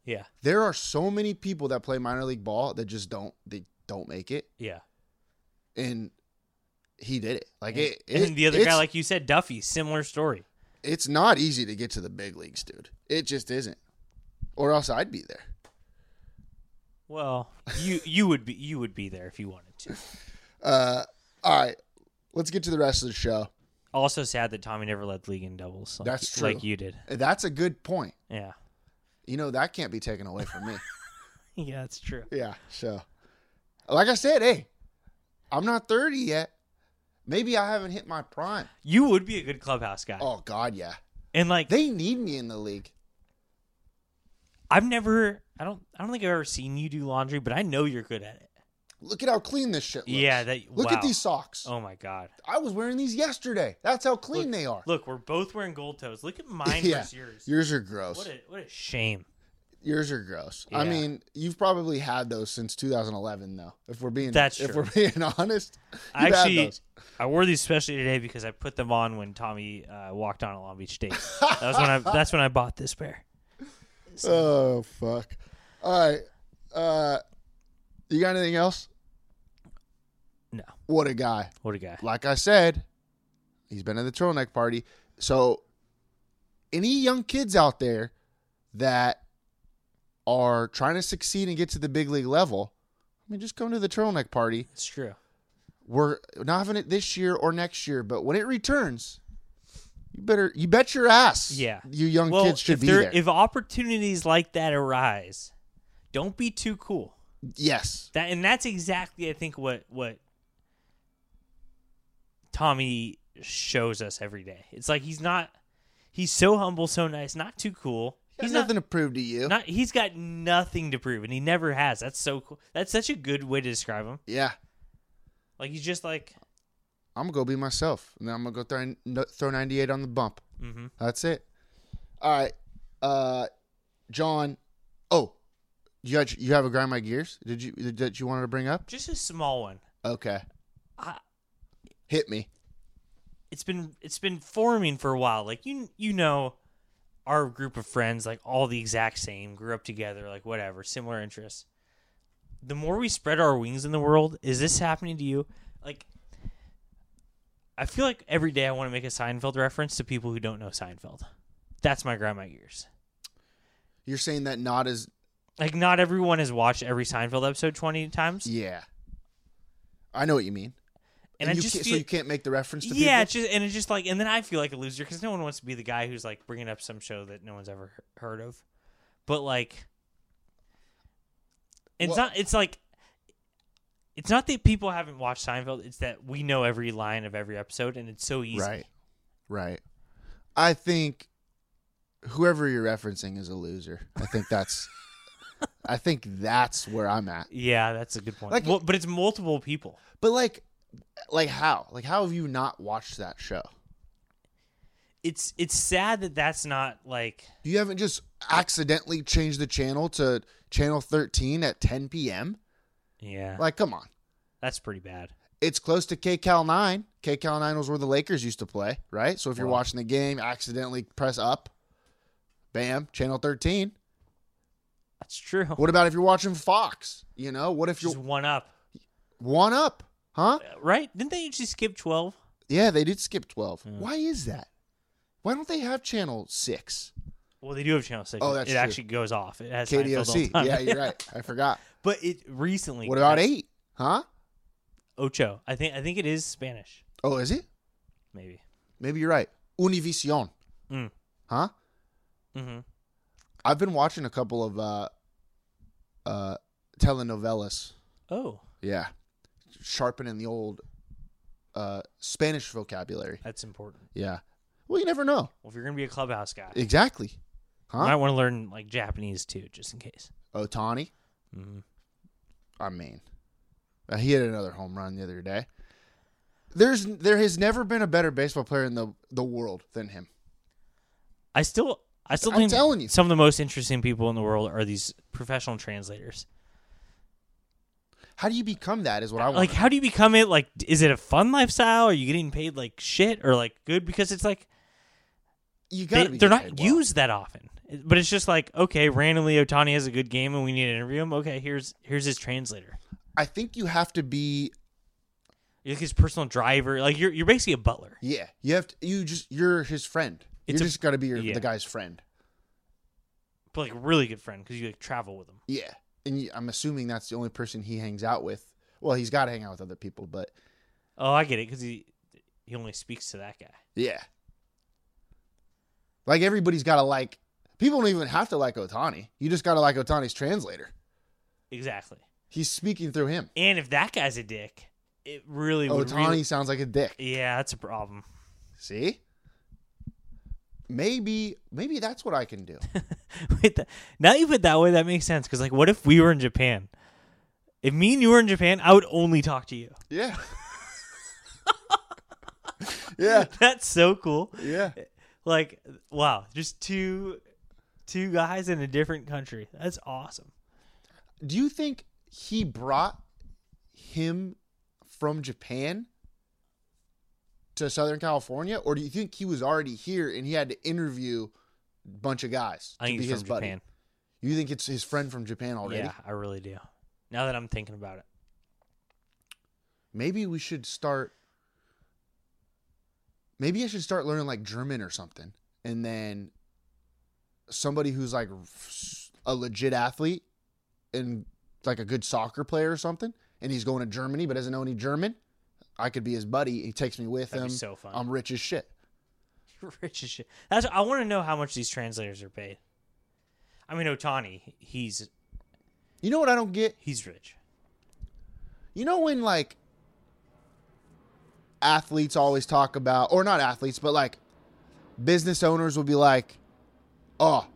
yeah There are so many people that play minor league ball that just don't they don't make it yeah and he did it. Like and, it, and the other guy like you said duffy similar story it's not easy to get to the big leagues, dude. It just isn't. Or else I'd be there. well you you would be you would be there if you wanted to Uh, all right, let's get to the rest of the show. Also sad that Tommy never led the league in doubles. Like, That's true. Like you did. Eh, that's a good point. Yeah. You know that can't be taken away from me. Yeah, it's true. yeah. So, like I said, hey, I'm not 30 yet. Maybe I haven't hit my prime. You would be a good clubhouse guy. Oh God, yeah. And like They need me in the league. I've never I don't I don't think I've ever seen you do laundry, but I know you're good at it. Look at how clean this shit looks. Yeah, that Look wow. at these socks. Oh my god. I was wearing these yesterday. That's how clean they are. Look, we're both wearing gold toes. Look at mine yeah. versus yours. Yours are gross. What a what a shame. Yours are gross. I mean, you've probably had those since 2011, though. If we're being That's if true. we're being honest, I actually. I wore these especially today because I put them on when Tommy uh, walked on at Long Beach State. that was when I that's when I bought this pair. Oh fuck! All right, uh, you got anything else? No. What a guy! What a guy. Like I said, he's been at the turtleneck party. So, any young kids out there that are trying to succeed and get to the big league level, I mean, just come to the turtleneck party. It's true. We're not having it this year or next year, but when it returns, you better you bet your ass. Yeah. you young well, kids should be there- there. If opportunities like that arise, don't be too cool. Yes, That and that's exactly I think what what Tommy shows us every day. It's like he's not he's so humble, so nice, not too cool. he's He's not, nothing to prove to you. not he's got nothing to prove and he never has. That's so cool. That's such a good way to describe him. yeah, Like he's just like I'm gonna go be myself, and then I'm gonna go throw throw 98 on the bump. Mm-hmm. That's it. All right, uh, John. You got you have a grind my gears? Did you that you wanted to bring up? just a small one. Okay, I- hit me. It's been it's been forming for a while. Like you you know our group of friends like all the exact same, grew up together, like whatever, similar interests. The more we spread our wings in the world, is this happening to you? Like I feel like every day I want to make a Seinfeld reference to people who don't know Seinfeld. That's my grandma years. You're saying that not as Like not everyone has watched every Seinfeld episode twenty times. yeah. I know what you mean. And, And, I you just feel, so you can't make the reference to yeah, people. it's just and it's just like, and then I feel like a loser because no one wants to be the guy who's like bringing up some show that no one's ever heard of. But like, it's Well- not. It's like, it's not that people haven't watched Seinfeld. It's that we know every line of every episode, and it's so easy. Right. Right. I think whoever you're referencing is a loser. I think that's I think that's where I'm at. Yeah, that's a good point. Like- well, but it's multiple people. But like like how? Like how have you not watched that show? It's it's sad that that's not like You haven't just accidentally changed the channel to channel 13 at 10 p.m. yeah. Like come on. that's pretty bad. It's close to KCal 9. KCal 9 was where the Lakers used to play, right? So if you're Wow. watching the game, accidentally press up, bam, channel 13. That's true. What about if you're watching Fox? You know, what if you're Just one up, one up? Huh? right? Didn't they usually skip twelve? Yeah, they did skip 12. Hmm. Why is that? Why don't they have channel 6? Well, they do have channel six. Oh, that's it true. actually goes off. It has Seinfeld all the KDOC. Yeah, you're right. I forgot. But it recently. What about 8? Huh? Ocho? I think I think it is Spanish. Oh, is it? Maybe. Maybe you're right. Univision. Mm. Huh? Mm-hmm. I've been watching a couple of uh uh telenovelas. Oh, Yeah. Sharpening the old uh Spanish vocabulary. that's important. Yeah. Well, you never know. Well, if you're gonna be a clubhouse guy, Exactly. you Huh? might want to learn like Japanese too, just in case. Otani. Mhm. I mean, uh, he had another home run the other day. There's there has never been a better baseball player in the the world than him. I still, I still I'm think telling you. some of the most interesting people in the world are these professional translators. How do you become that? Is what I want. Like, how do you become it? Like, is it a fun lifestyle? Are you getting paid like shit or like good? Because it's like you they, got. they're not used that often. But it's just like, okay, randomly Otani has a good game and we need to interview him. Okay, here's here's his translator. I think you have to be. You're like his personal driver. Like you're you're basically a butler. Yeah, you have to. You just you're his friend. It's you a- just got to be your, yeah. the guy's friend. But like a really good friend because you like travel with him. Yeah, and you, I'm assuming that's the only person he hangs out with. Well, he's got to hang out with other people, but Oh, I get it because he he only speaks to that guy. Yeah. Like everybody's got to like. People don't even have to like Otani. You just got to like Otani's translator. Exactly. He's speaking through him. And if that guy's a dick, it really. Otani really- sounds like a dick. yeah, that's a problem. See? Maybe maybe that's what I can do. Wait, that, now you put that way, that makes sense. Because like, what if we were in Japan? If me and you were in Japan, I would only talk to you. Yeah. yeah. That's so cool. Yeah. Like, wow, just two, two guys in a different country. That's awesome. Do you think he brought him from Japan to Southern California, or do you think he was already here and he had to interview a bunch of guys I to think be he's his from buddy? Japan. You think it's his friend from Japan already? Yeah, I really do. Now that I'm thinking about it, Maybe we should start. Maybe I should start learning like German or something, and then somebody who's like a legit athlete and like a good soccer player or something, and he's going to Germany but doesn't know any German. I could be his buddy. He takes me with That'd him. so fun. I'm rich as shit. rich as shit. That's. I want to know how much these translators are paid. I mean, Otani, he's You know what I don't get? he's rich. You know when like athletes always talk about, or not athletes, but like business owners will be like, "Oh,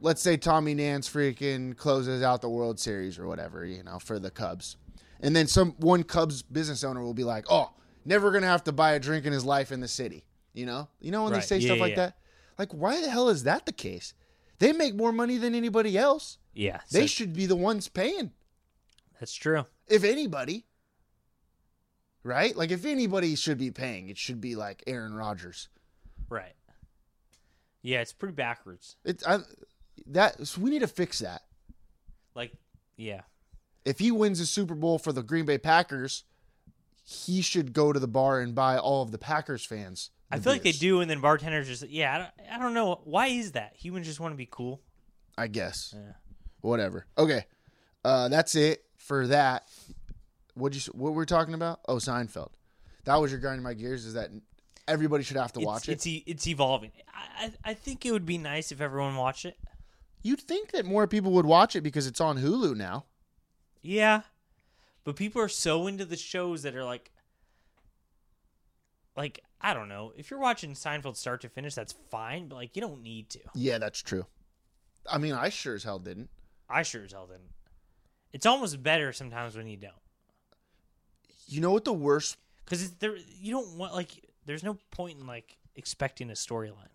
let's say Tommy Nance freaking closes out the World Series or whatever, you know, for the Cubs," and then some one Cubs business owner will be like, "Oh, never gonna have to buy a drink in his life in the city," you know, you know when Right. they say Yeah, stuff yeah, like yeah. that. Like, why the hell is that the case? They make more money than anybody else. Yeah, They so- should be the ones paying That's true. if anybody, right? Like if anybody should be paying, it should be like Aaron Rodgers. Right. Yeah, it's pretty backwards. It I, that so we need to fix that. Like, yeah, If he wins the Super Bowl for the Green Bay Packers, he should go to the bar and buy all of the Packers fans. I the feel like they do, and then bartenders just yeah. I don't, I don't know why is that. Humans just want to be cool. I guess. Yeah. Whatever. Okay, uh, that's it for that. What you what we're talking about? Oh, Seinfeld. That was your grinding my gears. Is that everybody should have to It's, watch it? it's it's evolving. I, I I think it would be nice if everyone watched it. You'd think that more people would watch it because it's on Hulu now. Yeah, but people are so into the shows that are like, like I don't know. If you're watching Seinfeld start to finish, that's fine. But like, you don't need to. Yeah, that's true. I mean, I sure as hell didn't. I sure as hell didn't. It's almost better sometimes when you don't, You know what the worst? because there you don't want like. There's no point in like expecting a storyline.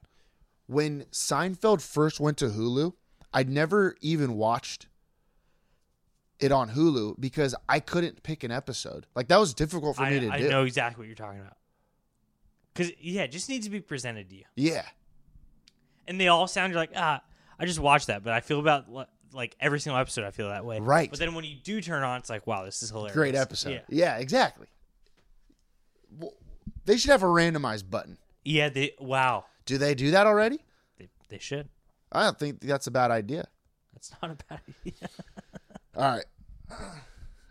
When Seinfeld first went to Hulu, I'd never even watched it on Hulu because I couldn't pick an episode. Like that was difficult for I, me to I do. I know exactly what you're talking about. Because yeah, it just needs to be presented to you, Yeah, and they all sound you're like ah. I just watched that, but I feel about like every single episode. I feel that way. Right. But then when you do turn on, it's like wow, this is hilarious. great episode. Yeah. Yeah, exactly. Well, they should have a randomized button. Yeah. They wow. Do they do that already? They they should. I don't think that's a bad idea. That's not a bad idea. All right.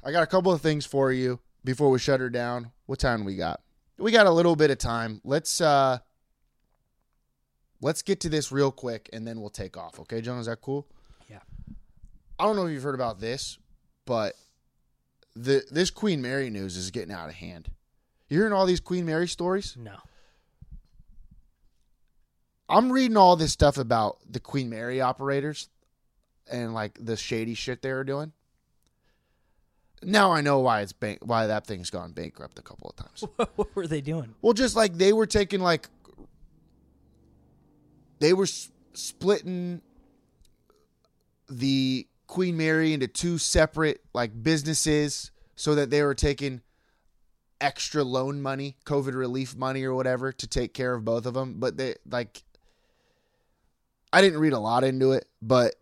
I got a couple of things for you before we shut her down. What time we got? We got a little bit of time. Let's uh let's get to this real quick and then we'll take off. Okay, John, is that cool? Yeah. I don't know if you've heard about this, but the this Queen Mary news is getting out of hand. You hearing all these Queen Mary stories? No. I'm reading all this stuff about the Queen Mary operators and like the shady shit they were doing. Now I know why it's bank why that thing's gone bankrupt a couple of times. what were they doing? Well, just like they were taking like they were s- splitting the Queen Mary into two separate like businesses so that they were taking extra loan money, COVID relief money or whatever to take care of both of them, but they like I didn't read a lot into it, but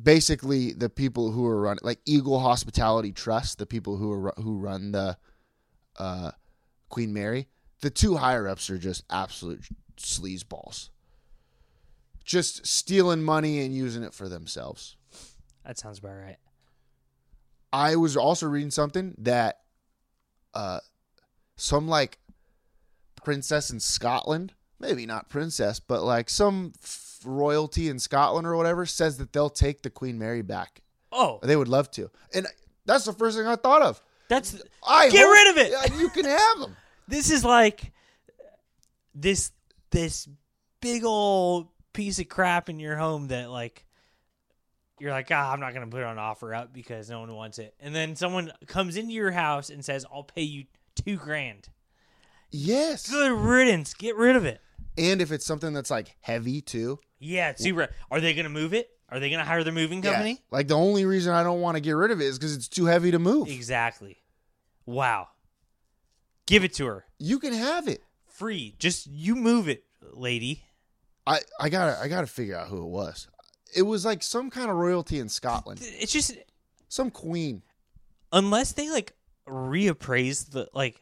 basically the people who are running like Eagle Hospitality Trust, the people who are who run the uh Queen Mary, the two higher ups are just absolute sleazeballs. Just stealing money and using it for themselves. That sounds about right. I was also reading something that uh some like princess in Scotland, maybe not princess, but like some f- royalty in Scotland or whatever says that they'll take the Queen Mary back. Oh, They would love to. And that's the first thing I thought of. that's I Get hope- rid of it! Yeah, you can have them. this is like this this big old piece of crap in your home that like you're like ah i'm not gonna put it on offer up because no one wants it and then someone comes into your house and says i'll pay you two grand Yes. good riddance get rid of it And if it's something that's like heavy too. yeah see are they gonna move it are they gonna hire the moving Yeah. company Like the only reason I don't want to get rid of it is because it's too heavy to move. exactly wow give it to her You can have it. free just you move it lady I, I gotta I gotta figure out who it was. It was like some kind of royalty in Scotland. it's just Some queen. unless they like reappraise the like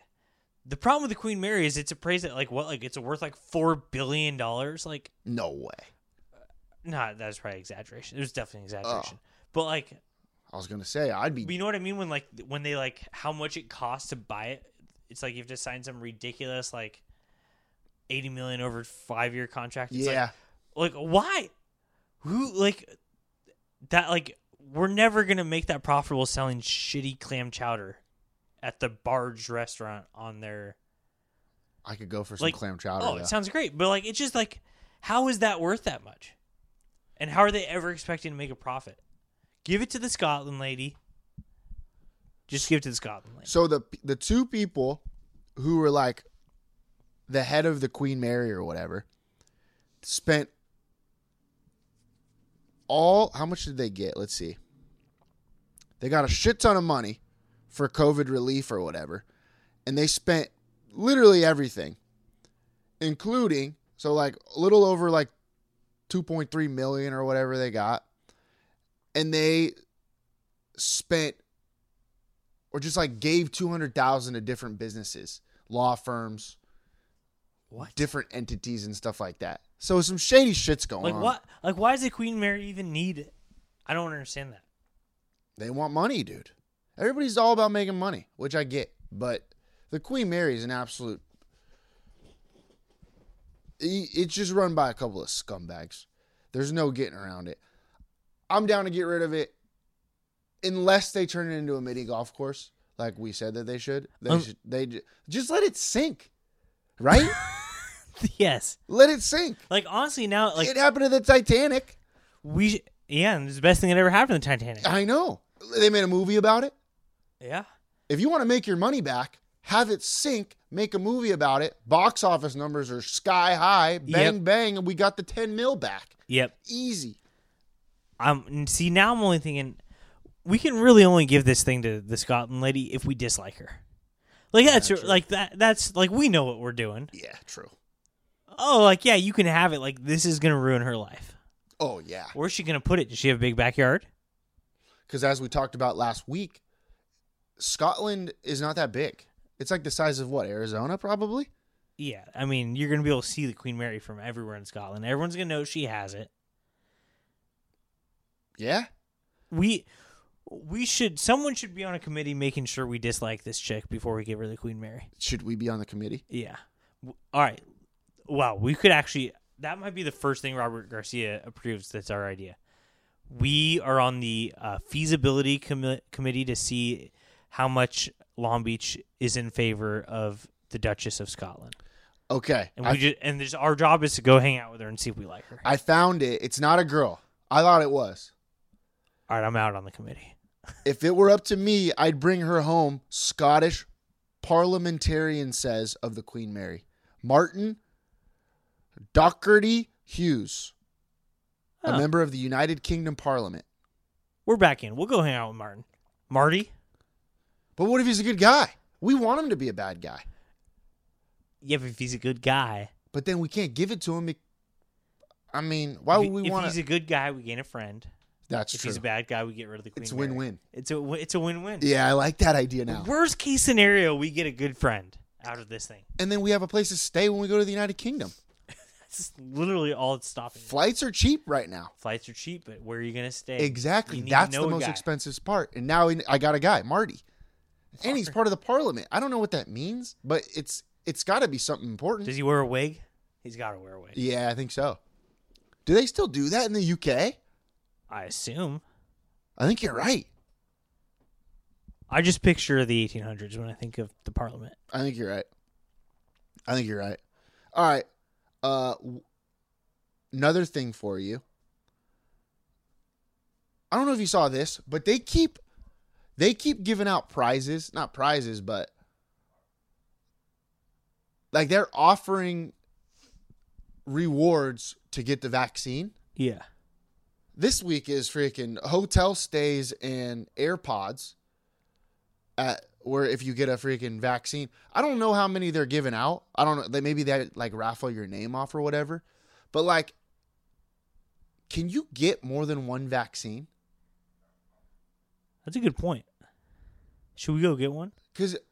the problem with the Queen Mary is it's appraised at like what like it's worth like four billion dollars. Like No way. nah, that's probably exaggeration. There's definitely exaggeration. Oh. But like I was gonna say I'd but be you know what I mean when like when they like how much it costs to buy it, it's like you have to sign some ridiculous like eighty million over five year contract. It's yeah. Like, like why? Who like that like we're never gonna make that profitable selling shitty clam chowder at the barge restaurant on their I could go for some like clam chowder. Oh, though. it sounds great, but like it's just like, how is that worth that much? And how are they ever expecting to make a profit? Give it to the Scotland lady. Just give it to the Scotland lady. So the the two people who were like the head of the Queen Mary or whatever spent all how much did they get? Let's see. They got a shit ton of money for COVID relief or whatever. And they spent literally everything, including so like a little over like 2.3 million or whatever they got. And they spent or just like gave 200,000 to different businesses, law firms, What? different entities and stuff like that. So some shady shit's going Like on. what? Like why does the Queen Mary even need it? I don't understand that. They want money, dude. Everybody's all about making money, which I get, but the Queen Mary is an absolute. It's just run by a couple of scumbags. There's no getting around it. I'm down to get rid of it, unless they turn it into a mini golf course, like we said that they should. They Um, should. They ju- just let it sink, right? yes. let it sink. Like honestly, now like it happened to the Titanic. we sh- yeah, and it's the best thing that ever happened to the Titanic. I know. They made a movie about it. Yeah. if you want to make your money back, have it sink, make a movie about it. Box office numbers are sky high. Bang Yep. bang, and we got the ten mil back. Yep. Easy. I'm See, now I'm only thinking we can really only give this thing to the Scotland lady if we dislike her. Like that's true. like that. That's like we know what we're doing. Yeah, true. Oh, like yeah, you can have it. Like this is gonna ruin her life. Oh yeah, Where's she gonna put it? Does she have a big backyard? because as we talked about last week, Scotland is not that big. It's like the size of what Arizona, probably. Yeah, I mean you're gonna be able to see the Queen Mary from everywhere in Scotland. Everyone's gonna know she has it. Yeah, We we should someone should be on a committee making sure we dislike this chick before we give her the Queen Mary. should we be on the committee? Yeah. All right. Wow, we could actually that might be the first thing Robert Garcia approves that's our idea. We are on the uh, feasibility commi- committee to see how much Long Beach is in favor of the Duchess of Scotland. Okay, And I, we just and there's our job is to go hang out with her and see if we like her. I found it. It's not a girl. I thought it was. All right, I'm out on the committee. If it were up to me, I'd bring her home. Scottish parliamentarian says of the Queen Mary. Martin Docherty Hughes, a member of the United Kingdom Parliament. We're back in. We'll go hang out with Martin. Marty? But what if he's a good guy? We want him to be a bad guy. Yeah, but if he's a good guy. But then we can't give it to him. I mean, why if, would we if want he's to? a good guy, we gain a friend. That's true. if true. he's a bad guy, we get rid of the Queen. It's Mary. win-win. It's a it's a win-win. Yeah, I like that idea now. Worst case scenario, we get a good friend out of this thing. And then we have a place to stay when we go to the United Kingdom. That's literally all it's stopping. Flights are cheap right now. Flights are cheap, but where are you going to stay? Exactly. You need to That's the most guy. expensive part. And now I got a guy, Marty. And he's part of the parliament. I don't know what that means, but it's it's got to be something important. Does he wear a wig? He's got to wear a wig. Yeah, I think so. Do they still do that in the UK? I assume. I think you're right. I just picture the 1800s when I think of the Parliament. I think you're right. I think you're right. All right. Uh, w- another thing for you. I don't know if you saw this, but they keep they keep giving out prizes, not prizes, but like they're offering rewards to get the vaccine. Yeah. This week is freaking hotel stays and AirPods at where if you get a freaking vaccine. I don't know how many they're giving out. I don't know. They maybe they like raffle your name off or whatever. But like can you get more than one vaccine? That's a good point. Should we go get one? Cuz Like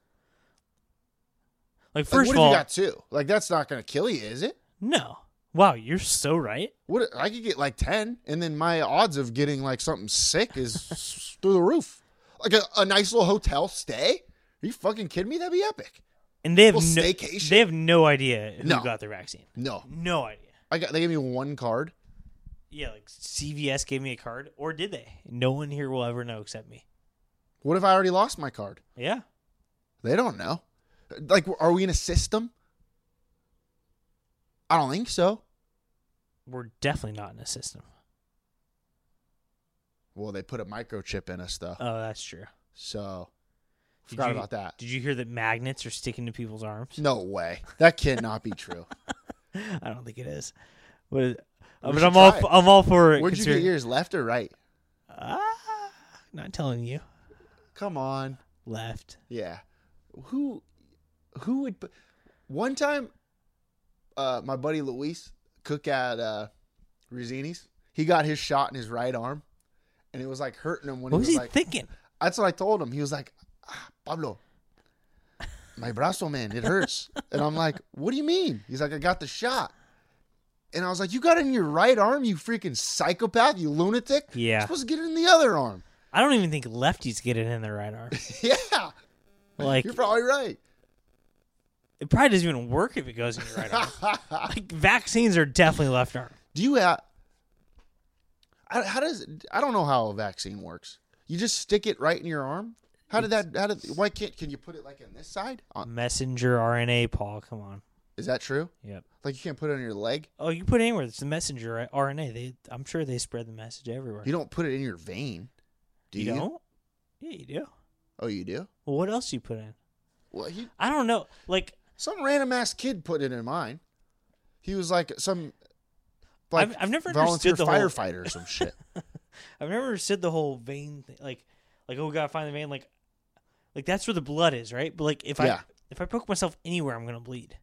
like, first what of all, you got two? Like that's not going to kill you, is it? no. Wow, you're so right. What I could get like 10 and then my odds of getting like something sick is through the roof. Like a, a nice little hotel stay? Are you fucking kidding me? That'd be epic. And they have no, staycation? they have no idea who No. got their vaccine. No. No idea. I got they gave me one card. Yeah, like CVS gave me a card, or did they? No one here will ever know except me. What if I already lost my card? Yeah. They don't know. Like, are we in a system? I don't think so. We're definitely not in a system. Well, they put a microchip in us, though. Oh, that's true. So, Did forgot you- about that. Did you hear that magnets are sticking to people's arms? No way. That cannot be true. I don't think it is. What is, We but I'm all try it. I'm all for it. Where'd you get considering- yours, left or right? Ah, not telling you. Come on. Left. Yeah. Who who would put one time uh my buddy Luis cook at uh Rizzini's, he got his shot in his right arm and it was like hurting him when What he was was he like thinking? That's what I told him. He was like, ah, Pablo, my brazo, man, it hurts. and I'm like, what do you mean? He's like, I got the shot. And I was like, you got it in your right arm, you freaking psychopath, you lunatic. Yeah. You're supposed to get it in the other arm. I don't even think lefties get it in their right arm. yeah. Like You're probably right. it probably doesn't even work if it goes in your right arm. like vaccines are definitely left arm. Do you have? How, does? I don't know how a vaccine works. You just stick it right in your arm. How did that? How did? Why can't? Can you put it like on this side? Uh, Messenger RNA, Paul. Come on. Is that true? Yep. Like you can't put it on your leg. Oh, you can put it anywhere. It's the messenger? RNA. They, I'm sure they spread the message everywhere. You don't put it in your vein. Do you? don't? Yeah, you do. Oh, you do. Well, what else you put in? Well, he I don't know. Like some random ass kid put it in mine. He was like some. Like I've- I've never volunteer understood the whole- firefighter or some shit. I've never understood the whole vein thing. Like, like oh, we gotta find the vein. Like, like that's where the blood is, right? But like, if I if I poke myself anywhere, I'm gonna bleed.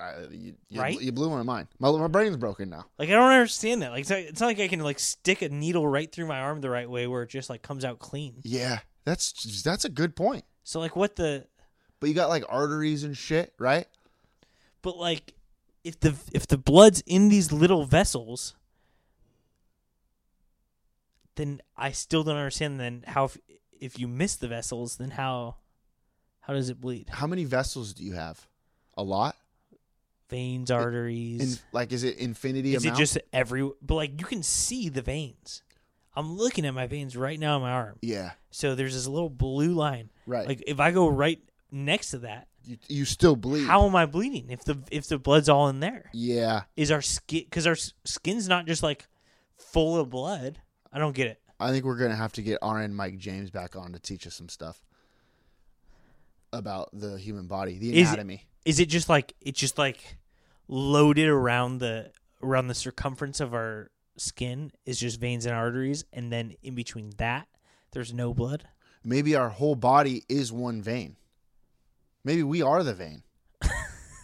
Uh, you, you, Right? You blew my mind. My my brain's broken now. Like, I don't understand that. Like, it's not, it's not like I can like stick a needle right through my arm the right way where it just like comes out clean. Yeah, that's that's a good point. So like, what the? But you got like arteries and shit, right? But like, if the if the blood's in these little vessels, then I still don't understand. Then how if, if you miss the vessels, then how how does it bleed? How many vessels do you have? A lot. Veins, arteries. In, like, is it infinity is amount? it just every? But like, you can see the veins. I'm looking at my veins right now in my arm. Yeah, So there's this little blue line. right. Like if I go right next to that, you, you still bleed. how am I bleeding? If the if the blood's all in there, Yeah, is our skin because our skin's not just like full of blood. I don't get it. I think we're gonna have to get RN Mike James back on to teach us some stuff about the human body, the anatomy. Is it just like it's just like loaded around the around the circumference of our skin is just veins and arteries, and then in between that there's no blood? Maybe our whole body is one vein. Maybe we are the vein. you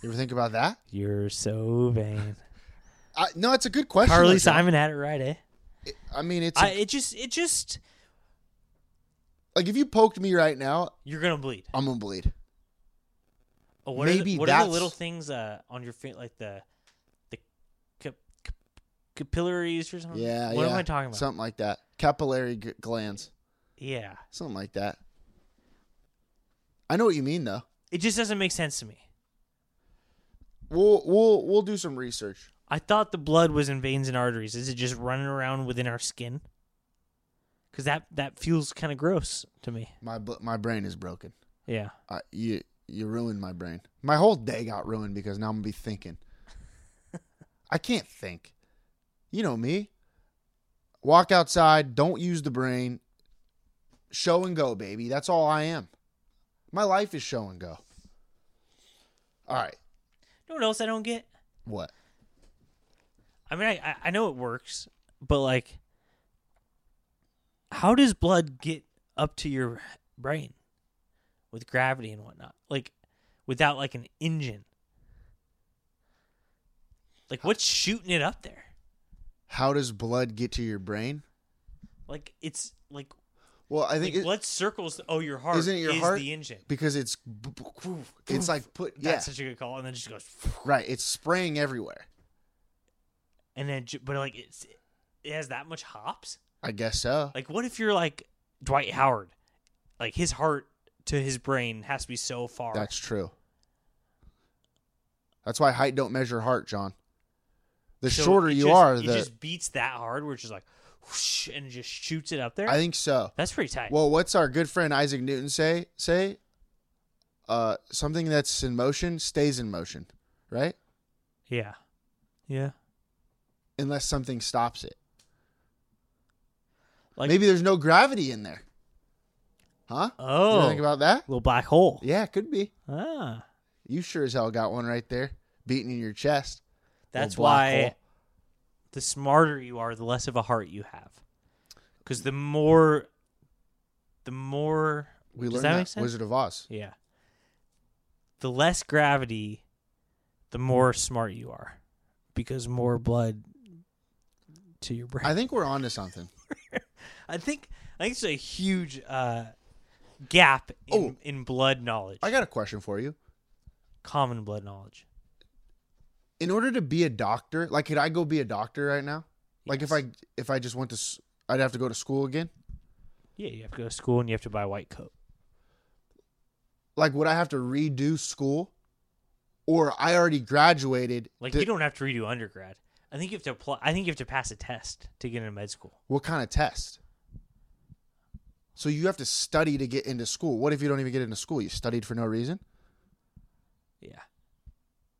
ever think about that? You're so vain. I, no, it's a good question. Carly Simon had it right, eh? I mean, it's a- I, it just it just like if you poked me right now, you're gonna bleed. I'm gonna bleed. Oh, what are Maybe the, what are the little things uh, on your feet, like the the cap- cap- capillaries or something? Yeah, yeah. What yeah. am I talking about? Something like that. Capillary g- glands. Yeah. Something like that. I know what you mean though. It just doesn't make sense to me. We'll we'll we'll do some research. I thought the blood was in veins and arteries. Is it just running around within our skin? Because that that feels kind of gross to me. My my brain is broken. Yeah. I, you you ruined my brain. My whole day got ruined because now I'm gonna be thinking. I can't think. You know me. Walk outside. Don't use the brain. Show and go, baby. That's all I am. My life is show and go. All right. You know what else I don't get? What? I mean, I I- I know it works, but like, how does blood get up to your brain with gravity and whatnot? Like, without like an engine. Like, what's shooting it up there? How does blood get to your brain? Like, it's like Well, I think like it- blood circles. Oh, your heart isn't it your is heart the engine. because it's it's like put yeah That's such a good call, and then it just goes. right. It's spraying everywhere. And then, but like, it's it has that much hops. I guess so. Like, what if you're like Dwight Howard? Like his heart to his brain has to be so far. That's true. That's why height don't measure heart, John. The So shorter it you just- are, it the just beats that hard, where it's just like, whoosh, and just shoots it up there. I think so. that's pretty tight. Well, what's our good friend Isaac Newton say? Say, uh, something that's in motion stays in motion, right? yeah, yeah. Unless something stops it. Like Maybe there's no gravity in there. Huh? Oh, ever think about that? little black hole. Yeah, it could be. Ah, You sure as hell got one right there, beating in your chest. that's why hole. the smarter you are, the less of a heart you have. Because the more, the more We Does learned that that, make sense? Wizard of Oz. Yeah. The less gravity, the more smart you are, because more blood to your brain. I think we're onto something. I think I think it's a huge uh, gap in, Oh. in blood knowledge, I got a question for you. common blood knowledge. in order to be a doctor, like could I go be a doctor right now? Like if I if I just went to s- I'd have to go to school again? Yeah, you have to go to school and you have to buy a white coat. Like would I have to redo school? Or I already graduated. Like Th- you don't have to redo undergrad. I think you have to apply. I think you have to pass a test to get into med school. What kind of test? So you have to study to get into school. What if you don't even get into school? You studied for no reason? Yeah.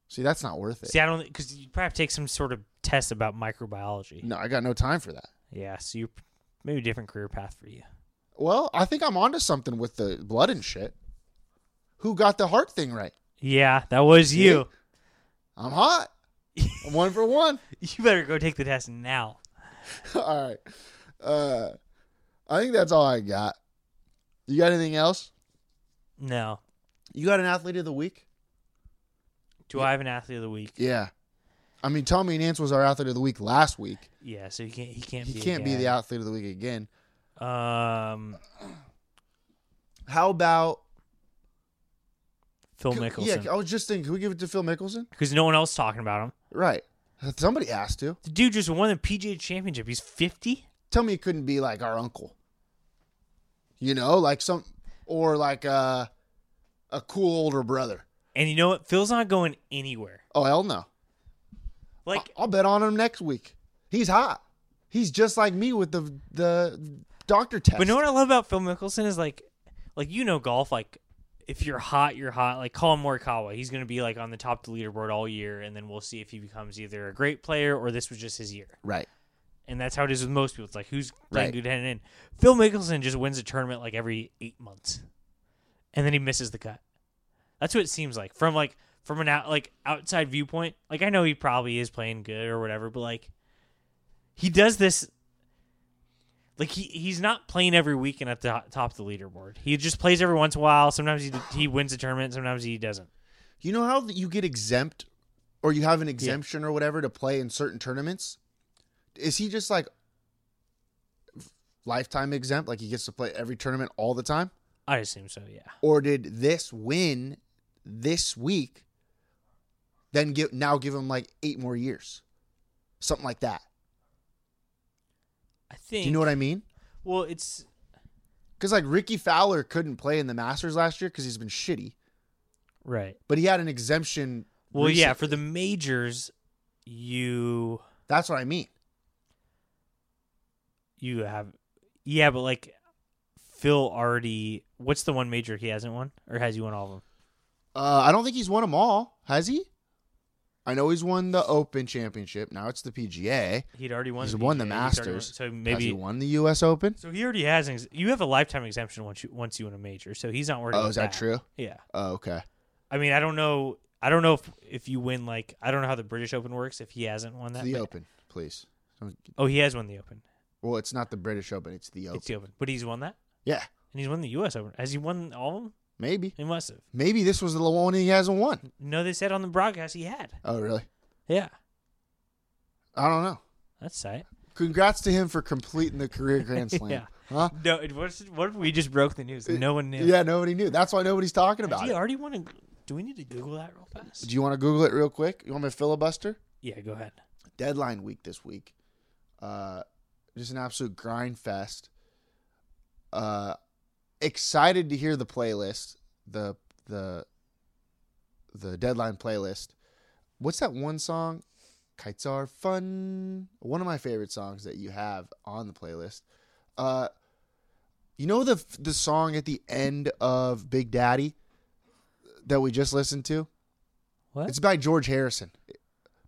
See, that's not worth it. See, I don't because you probably have to take some sort of test about microbiology. No, I got no time for that. Yeah, so you're maybe a different career path for you. Well, I think I'm onto something with the blood and shit. Who got the heart thing right? Yeah, that was See? you. I'm hot. I'm one for one. You better go take the test now. all right. Uh, I think that's all I got. You got anything else? No. You got an athlete of the week? Do I have an athlete of the week? Yeah. I mean, Tommy Nance was our athlete of the week last week. Yeah, so he can't. He can't. He be can't be the athlete of the week again. Um, How about Phil Mickelson. Yeah, I was just thinking, can we give it to Phil Mickelson? because no one else is talking about him. Right. Somebody asked to. The dude just won the PGA Championship. He's fifty. Tell me it couldn't be like our uncle. You know, like some or like a a cool older brother. And you know what? Phil's not going anywhere. Oh hell no. Like I'll bet on him next week. He's hot. He's just like me with the the doctor test. But you know what I love about Phil Mickelson is like, like you know golf. Like, if you're hot, you're hot. Like Collin Morikawa, he's going to be like on the top of the leaderboard all year, and then we'll see if he becomes either a great player or this was just his year. Right. And that's how it is with most people. It's like who's playing Right. good heading in. Phil Mickelson just wins a tournament like every eight months, and then he misses the cut. That's what it seems like from like from an out like outside viewpoint. Like I know he probably is playing good or whatever, but like he does this. Like he he's not playing every weekend at the top of the leaderboard. He just plays every once in a while. Sometimes he he wins a tournament. Sometimes he doesn't. You know how you get exempt or you have an exemption or whatever to play in certain tournaments? Is he just like lifetime exempt? Like he gets to play every tournament all the time? I assume so. Yeah. Or did this win this week then give now give him like eight more years? Something like that. I think. Do you know what I mean? Well, it's Because like Rickie Fowler couldn't play in the Masters last year because he's been shitty, Right. but he had an exemption. Well, yeah, for the majors, you That's what I mean. You have yeah, but like Phil already. What's the one major he hasn't won, or has he won all of them? Uh, I don't think he's won them all. Has he? I know he's won the Open Championship. Now it's the PGA. He'd already won. He's the won the PGA, he's already won- Masters. so Has maybe he won the U.S. Open? So he already has. Ex- you have a lifetime exemption once you once you win a major, so he's not worried. Oh, is that true? Yeah. Oh, okay. I mean, I don't know. I don't know if if you win like I don't know how the British Open works if he hasn't won that. the Open, please. Oh, he has won the Open. Well, it's not the British Open. It's the Open. It's the Open, but he's won that, Yeah, and he's won the U.S. Open. Has he won all of them? maybe. He must have. Maybe this was the one he hasn't won. No, they said on the broadcast he had. Oh, really? Yeah, I don't know. that's tight. Congrats to him for completing the career Grand Slam. Yeah. Huh? No, it was, what if we just broke the news? No one knew. Yeah, nobody knew. That's why nobody's talking about he it. already won? A, do we need to Google that real fast? Do you want to Google it real quick? You want me to filibuster? Yeah, go ahead. Deadline week this week. Uh, just an absolute grind fest. Uh, excited to hear the playlist, the the the deadline playlist. What's that one song? Kites are fun. One of my favorite songs that you have on the playlist. Uh, you know the the song at the end of Big Daddy that we just listened to. What? It's by George Harrison,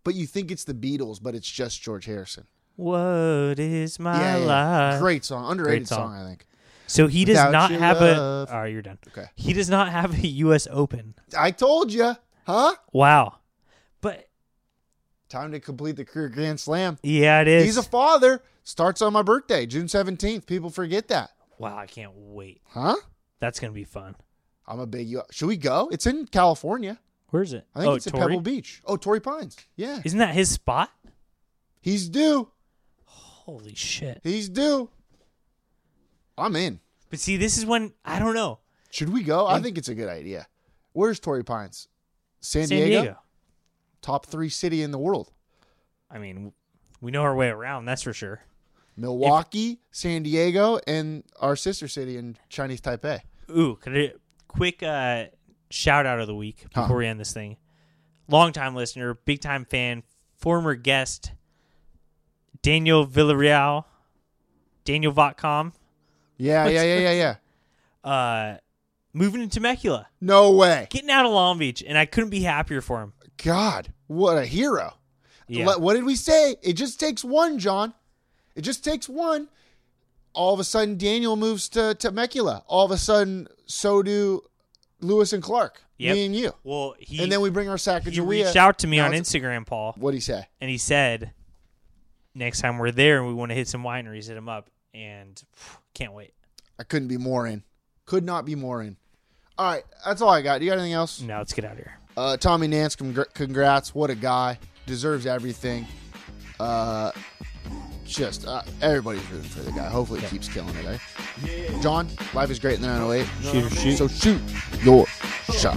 but you think it's the Beatles, but it's just George Harrison. What is my yeah, yeah. life? great song, underrated Great song. song. I think. So he does Without not your have love. a. Oh, you're done. Okay. He does not have a U.S. Open. I told you, huh? Wow. But Time to complete the career Grand Slam. yeah, it is. He's a father. Starts on my birthday, June seventeenth. People forget that, wow. I can't wait. huh? That's gonna be fun. I'm a big. U- Should we go? It's in California. Where is it? I think oh, it's at Torrey? Pebble Beach. Oh, Torrey Pines. Yeah, Isn't that his spot? he's due. Holy shit! He's due. I'm in. But see, this is when I don't know. Should we go? I think it's a good idea. Where's Torrey Pines? San, San Diego? Diego. Top three city in the world. I mean, we know our way around. That's for sure. Milwaukee, San Diego, and our sister city in Chinese Taipei. Ooh, could I quick uh, shout out of the week Huh. before we end this thing? Long time listener, big time fan, former guest, Daniel Villarreal, Daniel Votcom, Yeah, yeah, yeah, yeah, yeah. uh, moving to Temecula, No way. getting out of Long Beach, and I couldn't be happier for him. God, what a hero. Yeah. What, what did we say? It just takes one, John. It just takes one. All of a sudden, Daniel moves to Temecula. All of a sudden, so do Lewis and Clark. Yep. Me and you. Well, he and then we bring our sack. he Sacagawea. reached out to me Now on Instagram, Paul, What'd he say? and he said, next time we're there and we want to hit some wineries, hit them up, and phew, can't wait. I couldn't be more in. Could not be more in. All right, that's all I got. Do You got anything else? Now let's get out of here. Uh, Tommy Nance, congr- congrats. What a guy. Deserves everything. Uh, just uh, everybody's rooting for the guy. Hopefully, he keeps killing it. Eh? John, life is great in the 908. Shoot or shoot. So shoot your shot.